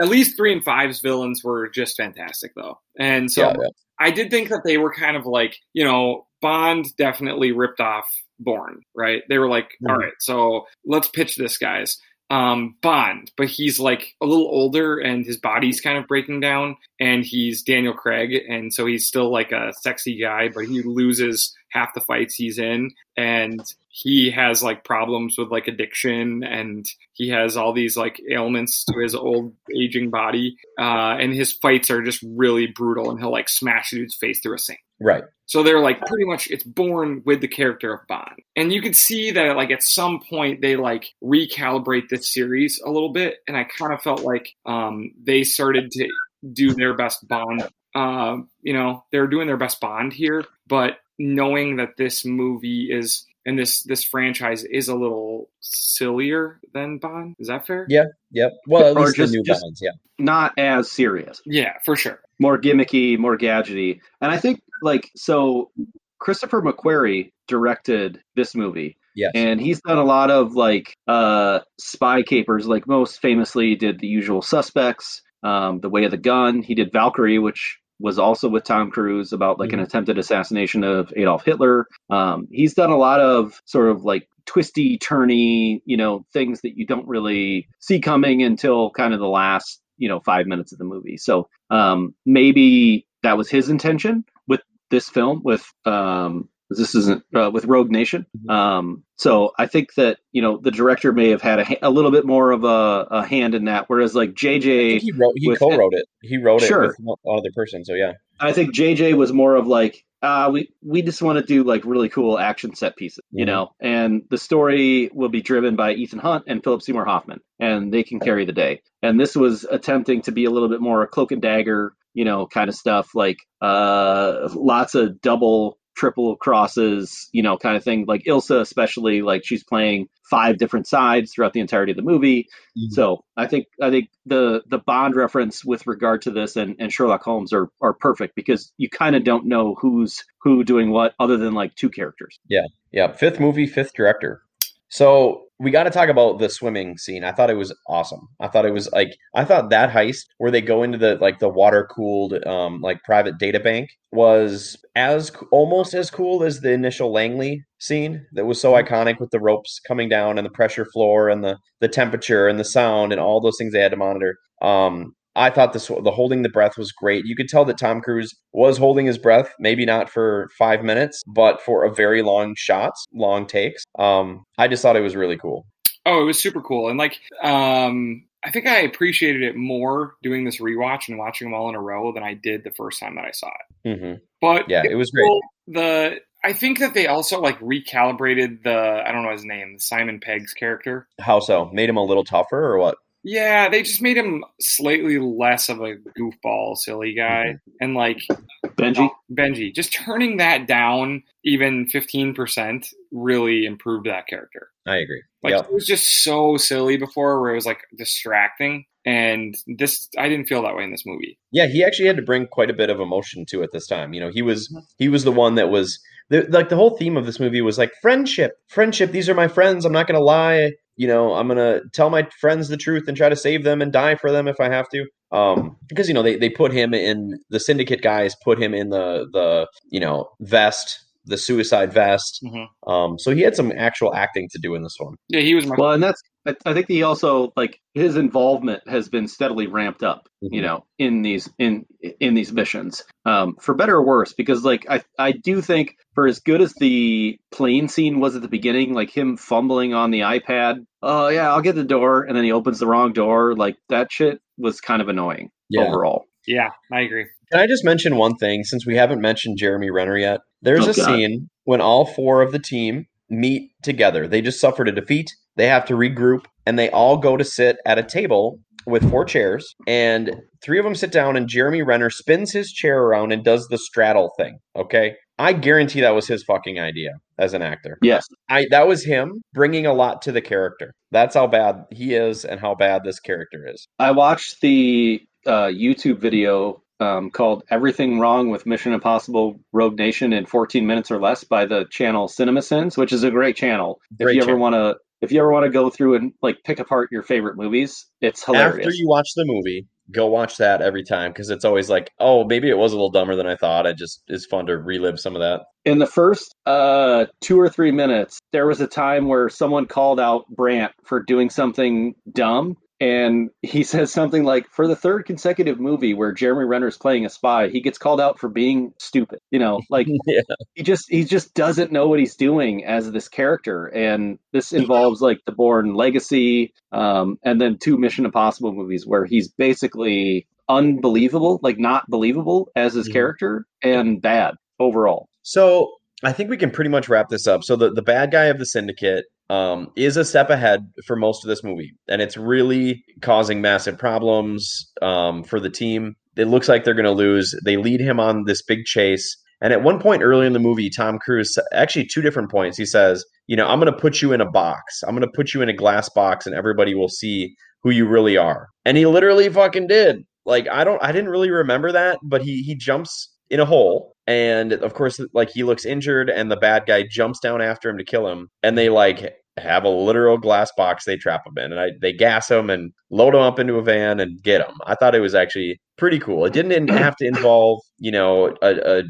at least three and five's villains were just fantastic, though. And so Yeah, yeah. I did think that they were kind of like, you know, Bond definitely ripped off Bourne, right? They were like, Mhm. all right, so let's pitch this, guys. Um, Bond, but he's like a little older and his body's kind of breaking down, and he's Daniel Craig, and so he's still like a sexy guy, but he loses half the fights he's in, and he has like problems with like addiction, and he has all these like ailments to his old aging body, uh, and his fights are just really brutal, and he'll like smash a dude's face through a sink. Right. So they're like pretty much it's Bourne with the character of Bond. And you can see that like at some point they like recalibrate this series a little bit. And I kind of felt like um, they started to do their best Bond. Uh, you know, they're doing their best Bond here, but knowing that this movie is and this this franchise is a little sillier than Bond. Is that fair? Yeah. Yep. Well, at Or least just- the new just- Bonds. Yeah. not as serious. Yeah, for sure. More gimmicky, more gadgety. And I think like so Christopher McQuarrie directed this movie. Yes. and he's done a lot of like uh spy capers like most famously did the usual suspects um the way of the gun he did valkyrie which was also with tom cruise about like an attempted assassination of adolf hitler. Um he's done a lot of sort of like twisty turny you know things that you don't really see coming until kind of the last you know five minutes of the movie. So um maybe that was his intention with this film with um this isn't uh, with Rogue Nation. Um, so I think that you know the director may have had a, a little bit more of a, a hand in that, whereas like JJ, he wrote. He co-wrote it. He wrote Sure. it with one one other person. So yeah. I think JJ was more of like uh, we we just want to do like really cool action set pieces, you Mhm. know, and the story will be driven by Ethan Hunt and Philip Seymour Hoffman, and they can carry the day. And this was attempting to be a little bit more cloak and dagger, you know, kind of stuff, like uh, lots of double triple crosses, you know, kind of thing. Like Ilsa, especially, like she's playing five different sides throughout the entirety of the movie. Mm-hmm. So I think I think the the Bond reference with regard to this and, and Sherlock Holmes are are perfect because you kind of don't know who's who doing what other than like two characters. Yeah, yeah. Fifth movie, fifth director. So we got to talk about the swimming scene. I thought it was awesome. I thought it was like I thought that heist where they go into the like the water cooled um like private data bank was as almost as cool as the initial Langley scene that was so mm-hmm. iconic with the ropes coming down and the pressure floor and the the temperature and the sound and all those things they had to monitor. Um I thought this the holding the breath was great. You could tell that Tom Cruise was holding his breath, maybe not for five minutes, but for a very long shots, long takes. Um, I just thought it was really cool. Oh, it was super cool, and like, um, I think I appreciated it more doing this rewatch and watching them all in a row than I did the first time that I saw it. Mm-hmm. But yeah, it, it was great. The I think that they also like recalibrated the I don't know his name, Simon Pegg's character. How so? Made him a little tougher or what? Yeah, they just made him slightly less of a goofball, silly guy, mm-hmm. and like Benji. Benji, just turning that down even fifteen percent really improved that character. I agree. Like yep. it was just so silly before, where it was like distracting, and this I didn't feel that way in this movie. Yeah, he actually had to bring quite a bit of emotion to it this time. You know, he was he was the one that was the, like the whole theme of this movie was like friendship, friendship. These are my friends. I'm not gonna lie you know, I'm gonna tell my friends the truth and try to save them and die for them if I have to. Um, because you know they, they put him in the syndicate guys put him in the the you know vest the suicide vest. Mm-hmm. Um, so he had some actual acting to do in this one. Yeah, he was. My- well, and that's I, I, think he also like his involvement has been steadily ramped up. Mm-hmm. You know, in these in in these missions, um, for better or worse. Because like I I do think for as good as the plane scene was at the beginning, like him fumbling on the iPad. Oh yeah, I'll get the door, and then he opens the wrong door. Like that shit was kind of annoying yeah. overall. Yeah, I agree. Can I just mention one thing since we haven't mentioned Jeremy Renner yet? There's oh, a God. scene when all four of the team meet together. They just suffered a defeat. They have to regroup and they all go to sit at a table with four chairs and three of them sit down and Jeremy Renner spins his chair around and does the straddle thing. Okay. I guarantee that was his fucking idea as an actor. Yes. I that was him bringing a lot to the character. That's how bad he is and how bad this character is. I watched the uh, YouTube video um, called Everything Wrong with Mission Impossible Rogue Nation in 14 minutes or less by the channel CinemaSins, which is a great channel. Great if you ever want to if you ever want to go through and like pick apart your favorite movies, it's hilarious. After you watch the movie, go watch that every time because it's always like, oh, maybe it was a little dumber than I thought. It just is fun to relive some of that. In the first uh, two or three minutes, there was a time where someone called out Brandt for doing something dumb, and he says something like for the third consecutive movie where jeremy renner is playing a spy he gets called out for being stupid you know like yeah. he just he just doesn't know what he's doing as this character and this involves like the bourne legacy um, and then two mission impossible movies where he's basically unbelievable like not believable as his mm-hmm. character and bad overall so I think we can pretty much wrap this up. So the, the bad guy of the syndicate um, is a step ahead for most of this movie, and it's really causing massive problems um, for the team. It looks like they're going to lose. They lead him on this big chase. And at one point early in the movie, Tom Cruise, actually two different points, he says, You know, I'm going to put you in a box. I'm going to put you in a glass box, and everybody will see who you really are. And he literally fucking did. Like, I don't, I didn't really remember that, but he he jumps in a hole and of course like he looks injured and the bad guy jumps down after him to kill him and they like have a literal glass box they trap them in and I, they gas them and load them up into a van and get them i thought it was actually pretty cool. It didn't have to involve you know a, a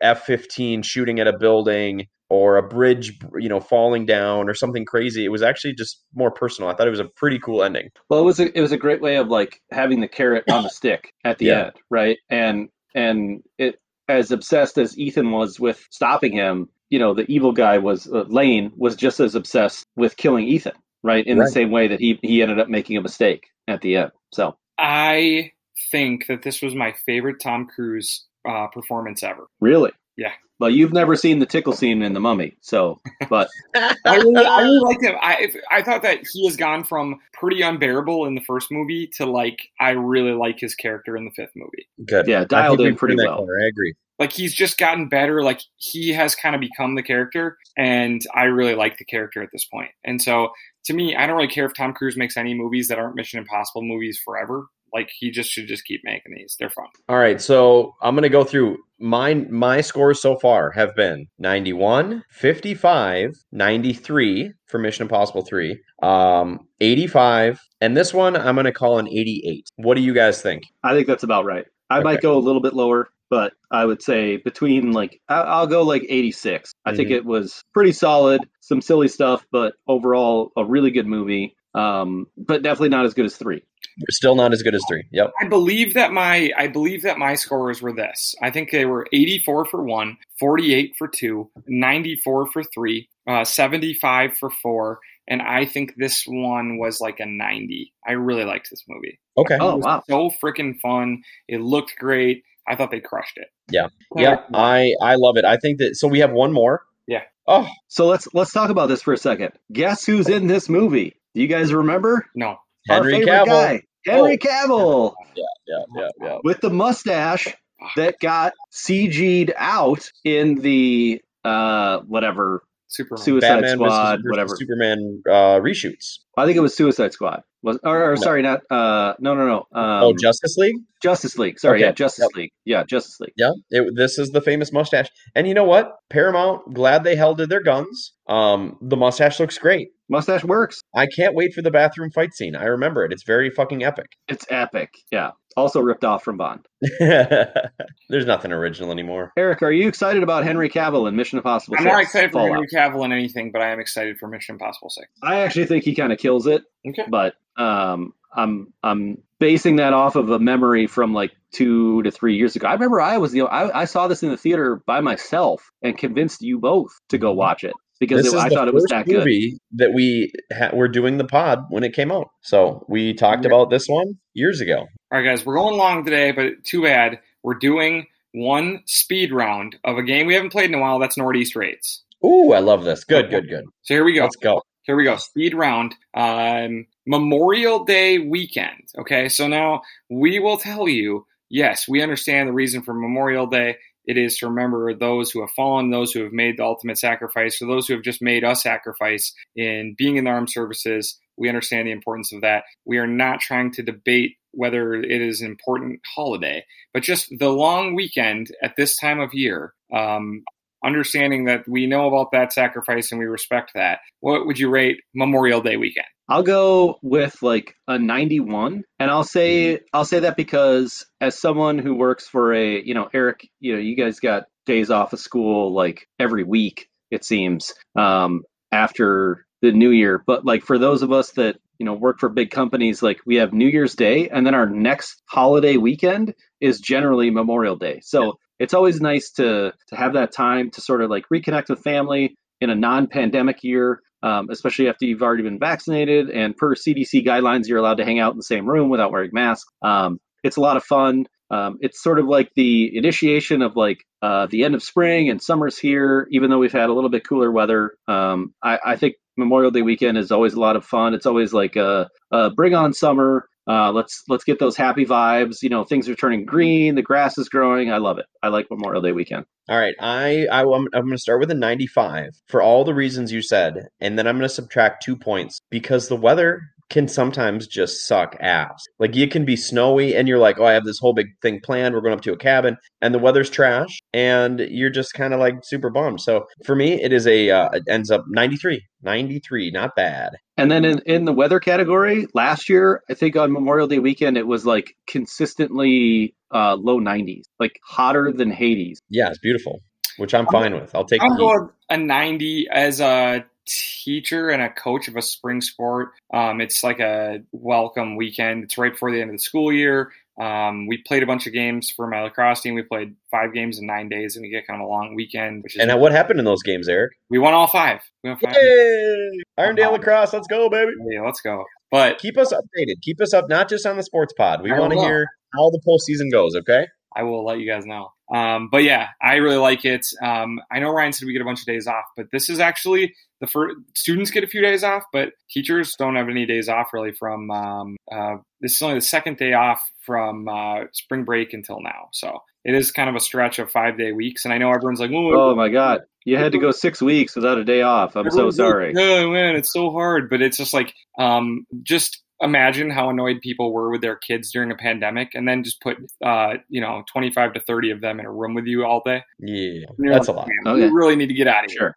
f-15 shooting at a building or a bridge you know falling down or something crazy. It was actually just more personal. I thought it was a pretty cool ending. Well it was a, it was a great way of like having the carrot on the stick at the yeah. end right? And and it as obsessed as ethan was with stopping him you know, the evil guy was uh, Lane was just as obsessed with killing Ethan, right? In right. the same way that he he ended up making a mistake at the end. So I think that this was my favorite Tom Cruise uh, performance ever. Really? Yeah. But you've never seen the tickle scene in the Mummy, so but I really, I really liked him. I I thought that he has gone from pretty unbearable in the first movie to like I really like his character in the fifth movie. Good. Yeah, I dialed in pretty well. corner. I agree. Like he's just gotten better. Like he has kind of become the character, and I really like the character at this point. And so to me, I don't really care if Tom Cruise makes any movies that aren't Mission Impossible movies forever. Like he just should just keep making these. They're fun. All right, so I'm going to go through mine my scores so far have been 91, 55, 93 for Mission Impossible 3, um 85, and this one I'm going to call an 88. What do you guys think? I think that's about right. I might go a little bit lower, but I would say between like I- I'll go like 86. I think Mhm. it was pretty solid, some silly stuff, but overall a really good movie. Um, but definitely not as good as three. Still not as good as 3. Yep. I believe that my I believe that my scores were this. I think they were 84 for one, 48 for two, 94 for three, uh, 75 for four, and I think this one was like a 90. I really liked this movie. Okay. Oh wow! so freaking fun. It looked great. I thought they crushed it. Yeah. Yeah, I I love it. I think that so we have one more. Yeah. Oh, So let's let's talk about this for a second. Guess who's in this movie? Do you guys remember? No. Henry Cavill. guy, Henry Oh. Cavill, Yeah, yeah, yeah. with the mustache that got CG'd out in the uh whatever Superman. Suicide Batman Squad, whatever. Superman uh, reshoots. I think it was Suicide Squad. Was or, or No. sorry, not uh no no no. Um, oh, Justice League. Justice League. Sorry, Okay. yeah, Justice Yep. League. Yeah, Justice League. Yeah, it, this is the famous mustache. And you know what? Paramount, glad they held to their guns. Um, the mustache looks great. Mustache works. I can't wait for the bathroom fight scene. I remember it. It's very fucking epic. It's epic. Yeah. Also ripped off from Bond. There's nothing original anymore. Eric, are you excited about Henry Cavill in Mission Impossible? I'm 6, not excited for Fallout? Henry Cavill in anything, but I am excited for Mission Impossible 6. I actually think he kind of kills it, Okay. but um, I'm I'm basing that off of a memory from like two to three years ago. I remember I was the I, I saw this in the theater by myself and convinced you both to go watch it because This it, is I the thought it was first that good. movie that we ha- were doing the pod when it came out. So we talked about this one years ago. All right, guys, we're going long today, but too bad. We're doing one speed round of a game we haven't played in a while. That's Northeast Raids. Ooh, I love this. Good, good, good. So here we go. Let's go. Here we go. Speed round. Um, Memorial Day weekend. Okay, so now we will tell you. Yes, we understand the reason for Memorial Day. It is to remember those who have fallen, those who have made the ultimate sacrifice, or those who have just made a sacrifice in being in the armed services. We understand the importance of that. We are not trying to debate whether it is an important holiday, but just the long weekend at this time of year. Um, understanding that we know about that sacrifice and we respect that. What would you rate Memorial Day weekend? I'll go with like a 91 and I'll say I'll say that because as someone who works for a, you know, Eric, you know, you guys got days off of school like every week it seems um after the new year, but like for those of us that, you know, work for big companies like we have New Year's Day and then our next holiday weekend is generally Memorial Day. So it's always nice to to have that time to sort of like reconnect with family in a non-pandemic year um, especially after you've already been vaccinated. And per CDC guidelines, you're allowed to hang out in the same room without wearing masks. Um, it's a lot of fun. Um, it's sort of like the initiation of like uh, the end of spring and summer's here, even though we've had a little bit cooler weather. Um, I, I think Memorial Day weekend is always a lot of fun. It's always like a, a bring on summer. Uh, let's let's get those happy vibes. You know, things are turning green, the grass is growing. I love it. I like Memorial Day weekend. All right, I, I am I'm going to start with a 95 for all the reasons you said, and then I'm going to subtract two points because the weather can sometimes just suck ass. Like it can be snowy, and you're like, oh, I have this whole big thing planned. We're going up to a cabin, and the weather's trash, and you're just kind of like super bummed. So for me, it is a uh, it ends up 93, 93, not bad. And then in, in the weather category, last year, I think on Memorial Day weekend, it was like consistently uh, low 90s, like hotter than Hades. Yeah, it's beautiful, which I'm fine with. I'll take. I'm going a 90 as a teacher and a coach of a spring sport. Um, it's like a welcome weekend. It's right before the end of the school year. Um, we played a bunch of games for my lacrosse team. We played five games in nine days, and we get kind of a long weekend. And what happened in those games, Eric? we won all five. We won five. Yay! Irondale lacrosse, let's go, baby. Yeah, let's go. But Keep us updated. Keep us up, not just on the sports pod. We want to hear how the postseason goes. Okay. I will let you guys know. Um, but yeah, I really like it. Um, I know Ryan said we get a bunch of days off, but this is actually the first students get a few days off, but teachers don't have any days off really from um, uh, this is only the second day off from uh, spring break until now. So it is kind of a stretch of five day weeks. And I know everyone's like, oh my God, you had to go six weeks without a day off. I'm so sorry. Like, oh man, it's so hard. But it's just like, um, just imagine how annoyed people were with their kids during a pandemic and then just put uh, you know 25 to 30 of them in a room with you all day yeah that's like, a lot okay. you really need to get out of sure.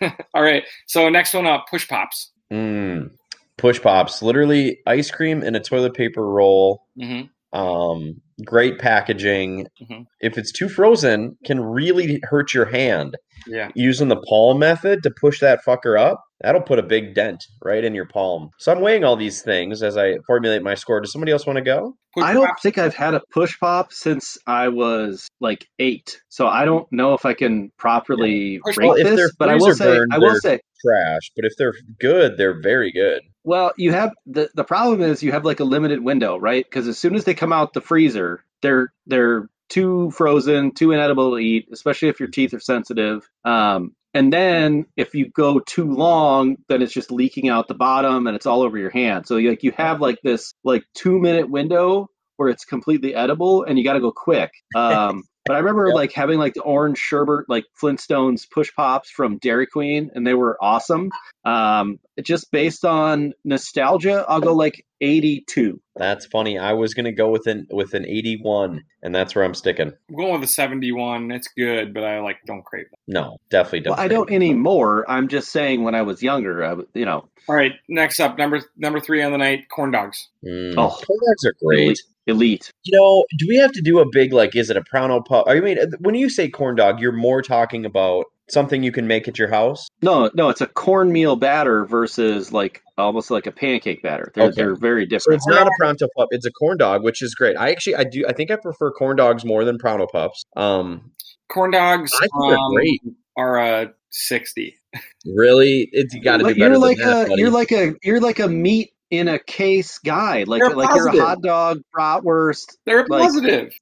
here all right so next one up push pops mm. push pops literally ice cream in a toilet paper roll mm-hmm. um, great packaging mm-hmm. if it's too frozen can really hurt your hand yeah using the palm method to push that fucker up that'll put a big dent right in your palm. So I'm weighing all these things as I formulate my score. Does somebody else want to go? I don't think I've had a push pop since I was like eight, so I don't know if I can properly yeah. rate well, this. But I will say, burned, I will say, trash. But if they're good, they're very good. Well, you have the the problem is you have like a limited window, right? Because as soon as they come out the freezer, they're they're too frozen, too inedible to eat, especially if your teeth are sensitive. Um, and then if you go too long, then it's just leaking out the bottom and it's all over your hand. So like you have like this like two minute window where it's completely edible and you got to go quick. Um, but I remember yep. like having like the orange sherbet, like Flintstones push pops from Dairy Queen, and they were awesome. Um, just based on nostalgia, I'll go like 82. That's funny. I was gonna go with an with an 81, and that's where I'm sticking. I'm going with a 71. It's good, but I like don't crave it. No, definitely don't. Well, I don't anymore. I'm just saying when I was younger, I, you know. All right, next up, number number three on the night, corn dogs. Mm, oh, corn dogs are great elite. You know, do we have to do a big like? Is it a Pronto pup? I mean, when you say corn dog, you're more talking about something you can make at your house. No, no, it's a cornmeal batter versus like almost like a pancake batter. They're okay. they're very different. So it's not a Pronto pup; it's a corn dog, which is great. I actually I do I think I prefer corn dogs more than Pronto pups. Um, corn dogs I think um, they're great. Are a sixty. Really, it's got to be better. You're like that, a buddy. you're like a you're like a meat in a case guy, like They're like positive. you're a hot dog, bratwurst. They're like, positive.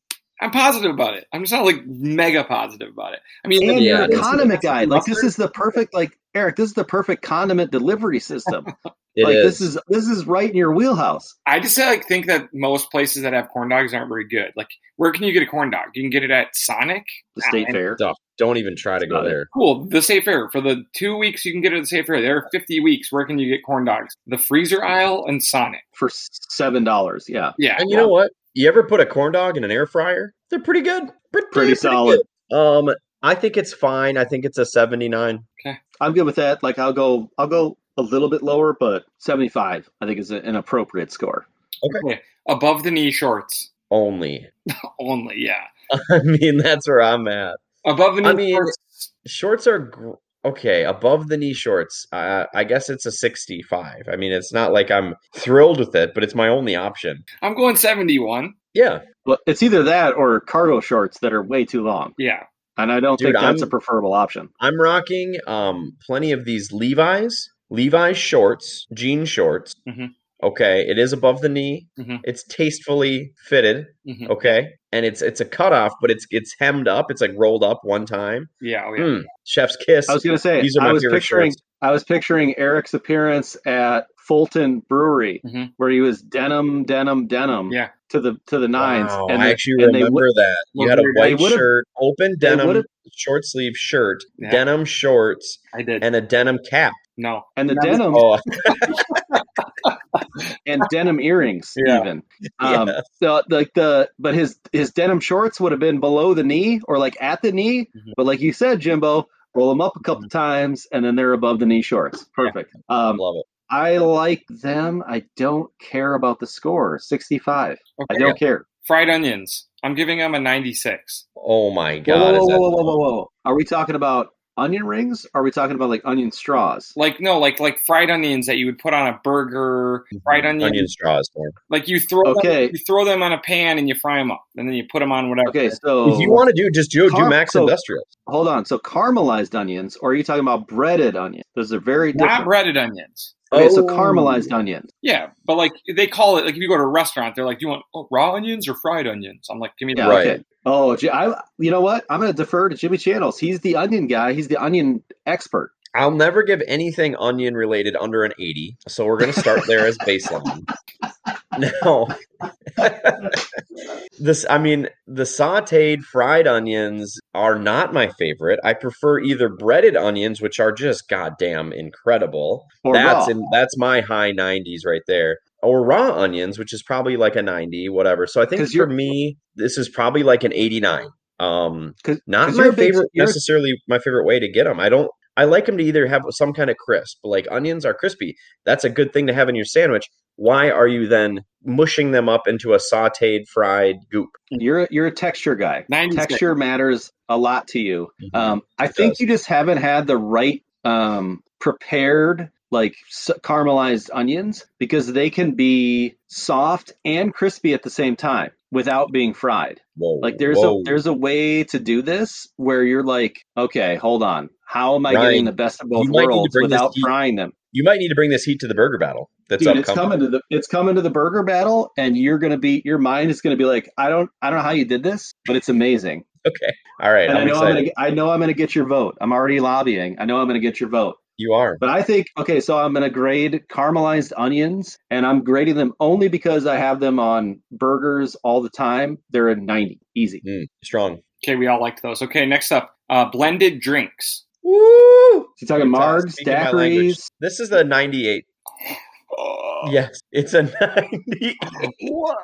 I'm positive about it. I'm just not like mega positive about it. I mean, and yeah, you're a condiment guy. Like this is the perfect like Eric. This is the perfect condiment delivery system. It like is. this is this is right in your wheelhouse. I just like think that most places that have corn dogs aren't very good. Like where can you get a corn dog? You can get it at Sonic, the State ah, Fair. Don't even try to go there. Cool. The State Fair for the two weeks you can get it at the State Fair. There are fifty weeks. Where can you get corn dogs? The freezer aisle and Sonic for seven dollars. Yeah, yeah. And you know what? You ever put a corn dog in an air fryer? They're pretty good. Pretty, pretty solid. Good. Um, I think it's fine. I think it's a seventy nine. Okay, I'm good with that. Like I'll go. I'll go a little bit lower, but 75 I think is an appropriate score. Okay. Above the knee shorts. Only. Only, yeah. I mean, that's where I'm at. Above the knee I mean, shorts, shorts are gr- okay. Above the knee shorts, uh, I guess it's a 65. I mean, it's not like I'm thrilled with it, but it's my only option. I'm going 71. Yeah. Well, it's either that or cargo shorts that are way too long. Yeah. And I don't Dude, think that's I'm, a preferable option. I'm rocking um, plenty of these Levi's Levi's shorts, jean shorts. Mm-hmm. Okay, it is above the knee. Mm-hmm. It's tastefully fitted. Mm-hmm. Okay, and it's it's a cutoff, but it's it's hemmed up. It's like rolled up one time. Yeah, oh yeah. Mm, chef's kiss. I was gonna say. These are my I was picturing. Shorts. I was picturing Eric's appearance at Fulton Brewery, mm-hmm. where he was denim, denim, denim. Yeah. To the to the nines. Wow, and I they, actually remember that. You had a white shirt, open denim, short sleeve shirt, yeah. denim shorts. I did, and a denim cap. No. And the denim. Oh. and denim earrings yeah. even. Um yeah. so like the but his his denim shorts would have been below the knee or like at the knee, mm-hmm. but like you said Jimbo, roll them up a couple mm-hmm. times and then they're above the knee shorts. Perfect. Yeah. Um Love it. I like them. I don't care about the score. 65. Okay. I don't care. Fried onions. I'm giving them a 96. Oh my god. Whoa, whoa, whoa, whoa, whoa, whoa. Are we talking about onion rings? are we talking about like onion straws? Like no, like like fried onions that you would put on a burger. Mm-hmm. Fried onion, onion straws. Like you throw okay. them, you throw them on a pan and you fry them up, and then you put them on whatever. Okay, so if you want to do just do car- do Max so, Industrial. Hold on, so caramelized onions, or are you talking about breaded onions? Those are very different. Not breaded onions. Okay, so Oh. caramelized onions. Yeah, but like they call it like if you go to a restaurant, they're like, "Do you want oh, raw onions or fried onions?" I'm like, "Give me the Yeah, raw." Right. okay. Oh, I, you know what? I'm going to defer to Jimmy Channels. He's the onion guy. He's the onion expert. I'll never give anything onion related under an 80. So we're going to start there as baseline. Now, this, I mean, the sauteed fried onions are not my favorite. I prefer either breaded onions, which are just goddamn incredible. Or that's raw. in that's my high 90s right there. Or raw onions, which is probably like a 90, whatever. So I think for me, this is probably like an 89. Um, 'Cause- not 'cause my a big- favorite necessarily my favorite way to get them. I don't I like them to either have some kind of crisp, like onions are crispy. That's a good thing to have in your sandwich. Why are you then mushing them up into a sautéed fried goop? You're a, you're a texture guy. 96. Texture matters a lot to you. Um, I It think does. you just haven't had the right um, prepared like s- caramelized onions because they can be soft and crispy at the same time without being fried. Whoa, Like there's whoa. a there's a way to do this where you're like, okay, hold on, how am I Ryan, getting the best of both you might need to worlds without frying them? you might need to bring this heat to the burger battle. That's Dude, it's coming to the it's coming to the burger battle, and you're gonna be your mind is gonna be like, I don't I don't know how you did this, but it's amazing. Okay. All right. and I'm I know excited. I'm gonna get- I know I'm gonna get your vote. I'm already lobbying. I know I'm gonna get your vote. You are. But I think okay, so I'm gonna grade caramelized onions, and I'm grading them only because I have them on burgers all the time. They're a 90, easy. Mm, strong. Okay, we all liked those. Okay, next up, uh, blended drinks. Woo! So you're talking margs, Speaking daiquiris. This is the 98. Oh, Yes, it's a 90. What?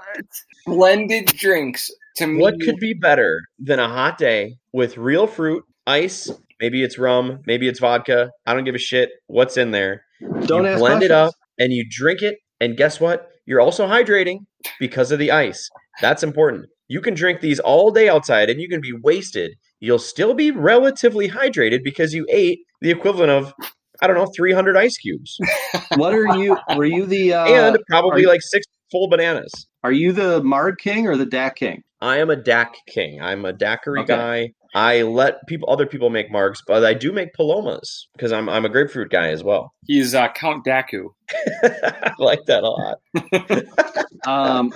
Blended drinks. To me, What could be better than a hot day with real fruit, ice, maybe it's rum, maybe it's vodka. I don't give a shit what's in there. Don't you ask blend it up and you drink it and guess what? You're also hydrating because of the ice. That's important. You can drink these all day outside and you can be wasted. You'll still be relatively hydrated because you ate the equivalent of I don't know, 300 ice cubes What are you? Were you the uh, and probably are you- like six full bananas. are you the Marg King or the Dak King? I am a DAC king. I'm a daiquiri Okay. guy. I let people, other people make margs, but I do make palomas because I'm I'm a grapefruit guy as well. He's uh, Count Daku. I like that a lot. Um,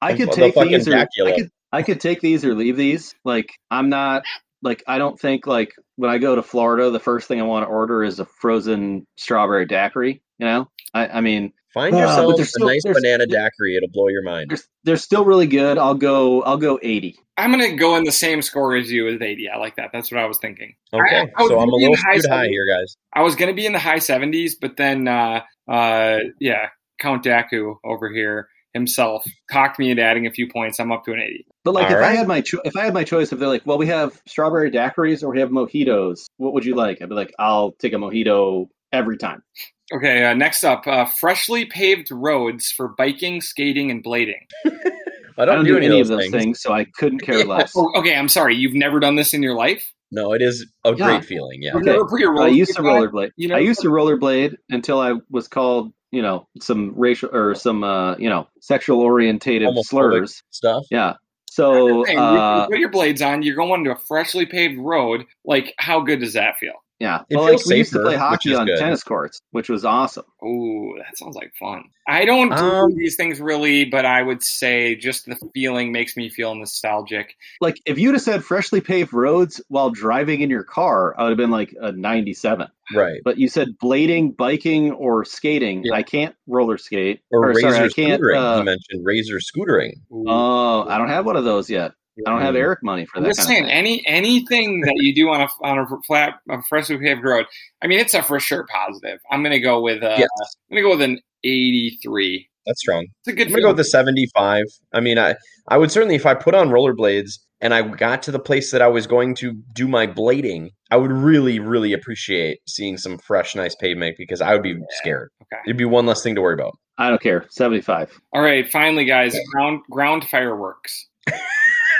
I could The take fucking these or I Dracula. could I could take these or leave these. Like I'm not like I don't think like when I go to Florida, the first thing I want to order is a frozen strawberry daiquiri. You know, I, I mean Find but yourself there's a nice banana daiquiri; it'll blow your mind. they're they're still really good. I'll go I'll go eighty. I'm gonna go in the same score as you with 80. I like that. That's what I was thinking. Okay, I- I was so I'm a little high high here, guys. I was gonna be in the high 70s, but then, uh, uh, yeah, Count Daku over here himself cocked me into adding a few points. I'm up to an 80. But like All if I had my cho- if I had my choice, if they're like, well, we have strawberry daiquiris or we have mojitos, what would you like? I'd be like, I'll take a mojito every time. Okay, uh, next up, uh, freshly paved roads for biking, skating, and blading. I don't, do, any, of those things. things. so I couldn't care Yeah. less. Oh, okay, I'm sorry. You've never done this in your life? No, it is a Yeah. great feeling. Yeah. You've Okay. never I used to rollerblade. You know, I used to rollerblade until I was called, you know, some racial or some, uh, you know, sexual orientated Homophobic. slurs. Stuff. Yeah. So, Hey, you- you uh, put your blades on. You're going to a freshly paved road. Like, how good does that feel? Yeah. It Well, feels like we used to play hockey on good. tennis courts, which was awesome. Ooh, that sounds like fun. I don't do Um, these things really, but I would say just the feeling makes me feel nostalgic. Like if you'd have said freshly paved roads while driving in your car, I would have been like a 97. Right. But you said blading, biking, or skating. Yeah. I can't roller skate. Or, Or, razor sorry, I can't. scootering. Uh, you mentioned razor scootering. Ooh. oh, I don't have one of those yet. I don't have. Eric money for that. I'm just kind saying, of thing. any anything that you do on a on a flat, a freshly paved road. I mean, it's a for sure positive. I'm gonna go with uh, Yes. I'm gonna go with an 83. That's strong. It's a good. I'm gonna go with the 75. I mean, I I would certainly if I put on rollerblades and I got to the place that I was going to do my blading, I would really, really appreciate seeing some fresh, nice pavement because I would be scared. Okay. It'd be one less thing to worry about. I don't care. 75. All right, finally, guys, ground ground fireworks.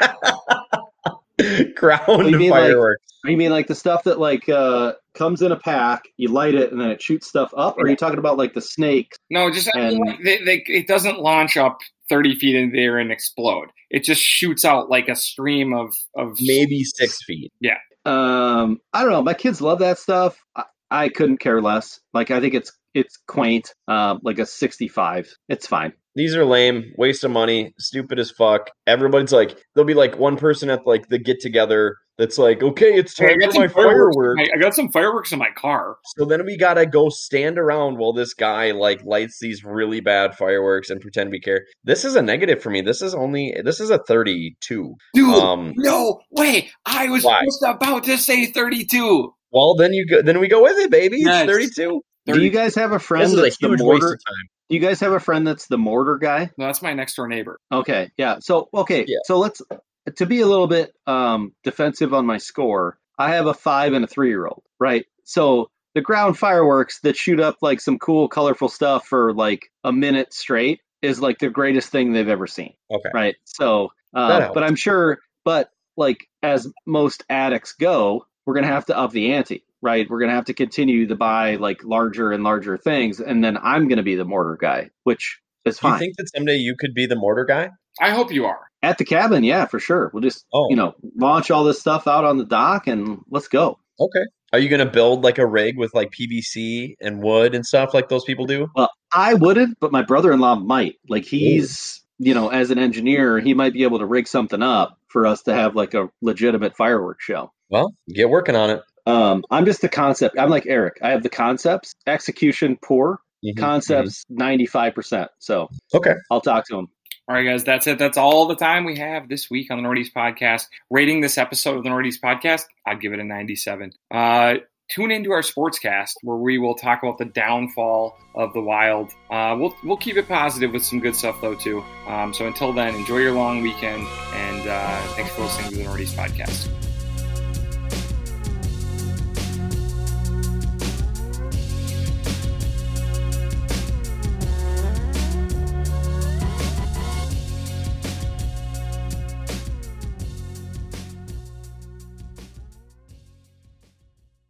Ground you mean, like- fireworks. You mean like the stuff that like uh comes in a pack, you light it, and then it shoots stuff up? Or are you talking about like the snakes? No, just I mean, And- like, they, they, it doesn't launch up 30 feet in the air and explode. It just shoots out like a stream of of Maybe six feet. Yeah. Um, I don't know. My kids love that stuff. I, I couldn't care less. Like I think it's it's quaint, uh, like a 65. It's fine. These are lame, waste of money, stupid as fuck. Everybody's like, there'll be like one person at like the get together that's like, okay, it's Hey, I time got for some my fireworks. fireworks. I, I got some fireworks in my car. So then we gotta go stand around while this guy like lights these really bad fireworks and pretend we care. This is a negative for me. This is only this is a thirty-two. Dude, Um, no way. I was Why? just about to say 32. well then you go then we go with it, baby. Yes. It's thirty-two. Do you guys have a friend This is a that's the mortar? time. Do you guys have a friend that's the mortar guy? No, that's my next door neighbor. Okay, yeah. So okay, Yeah. so let's to be a little bit um, defensive on my score. I have a five and a three year old, right? So the ground fireworks that shoot up like some cool, colorful stuff for like a minute straight is like the greatest thing they've ever seen, Okay. right? So, uh, but I'm sure, but like as most addicts go, we're gonna have to up the ante, right? We're gonna have to continue to buy like larger and larger things, and then I'm gonna be the mortar guy, which is fine. Do you think that someday you could be the mortar guy? I hope you are. At the cabin, yeah, for sure. We'll just Oh. you know launch all this stuff out on the dock and let's go. Okay. Are you gonna build like a rig with like PVC and wood and stuff like those people do? Well, I wouldn't, but my brother-in-law might. Like he's you know as an engineer, he might be able to rig something up for us to have like a legitimate fireworks show. Well, get working on it. Um, I'm just the concept. I'm like Eric. I have the concepts, execution poor, Mhm, concepts 95 percent. So. Okay. I'll talk to him. All right, guys, that's it. That's all the time we have this week on the Northeast Podcast. Rating this episode of the Northeast Podcast, I'd give it a 97. Uh, tune into our sportscast where we will talk about the downfall of the Wild. Uh, we'll we'll keep it positive with some good stuff though too. Um, so until then, enjoy your long weekend and uh, thanks for listening to the Northeast Podcast.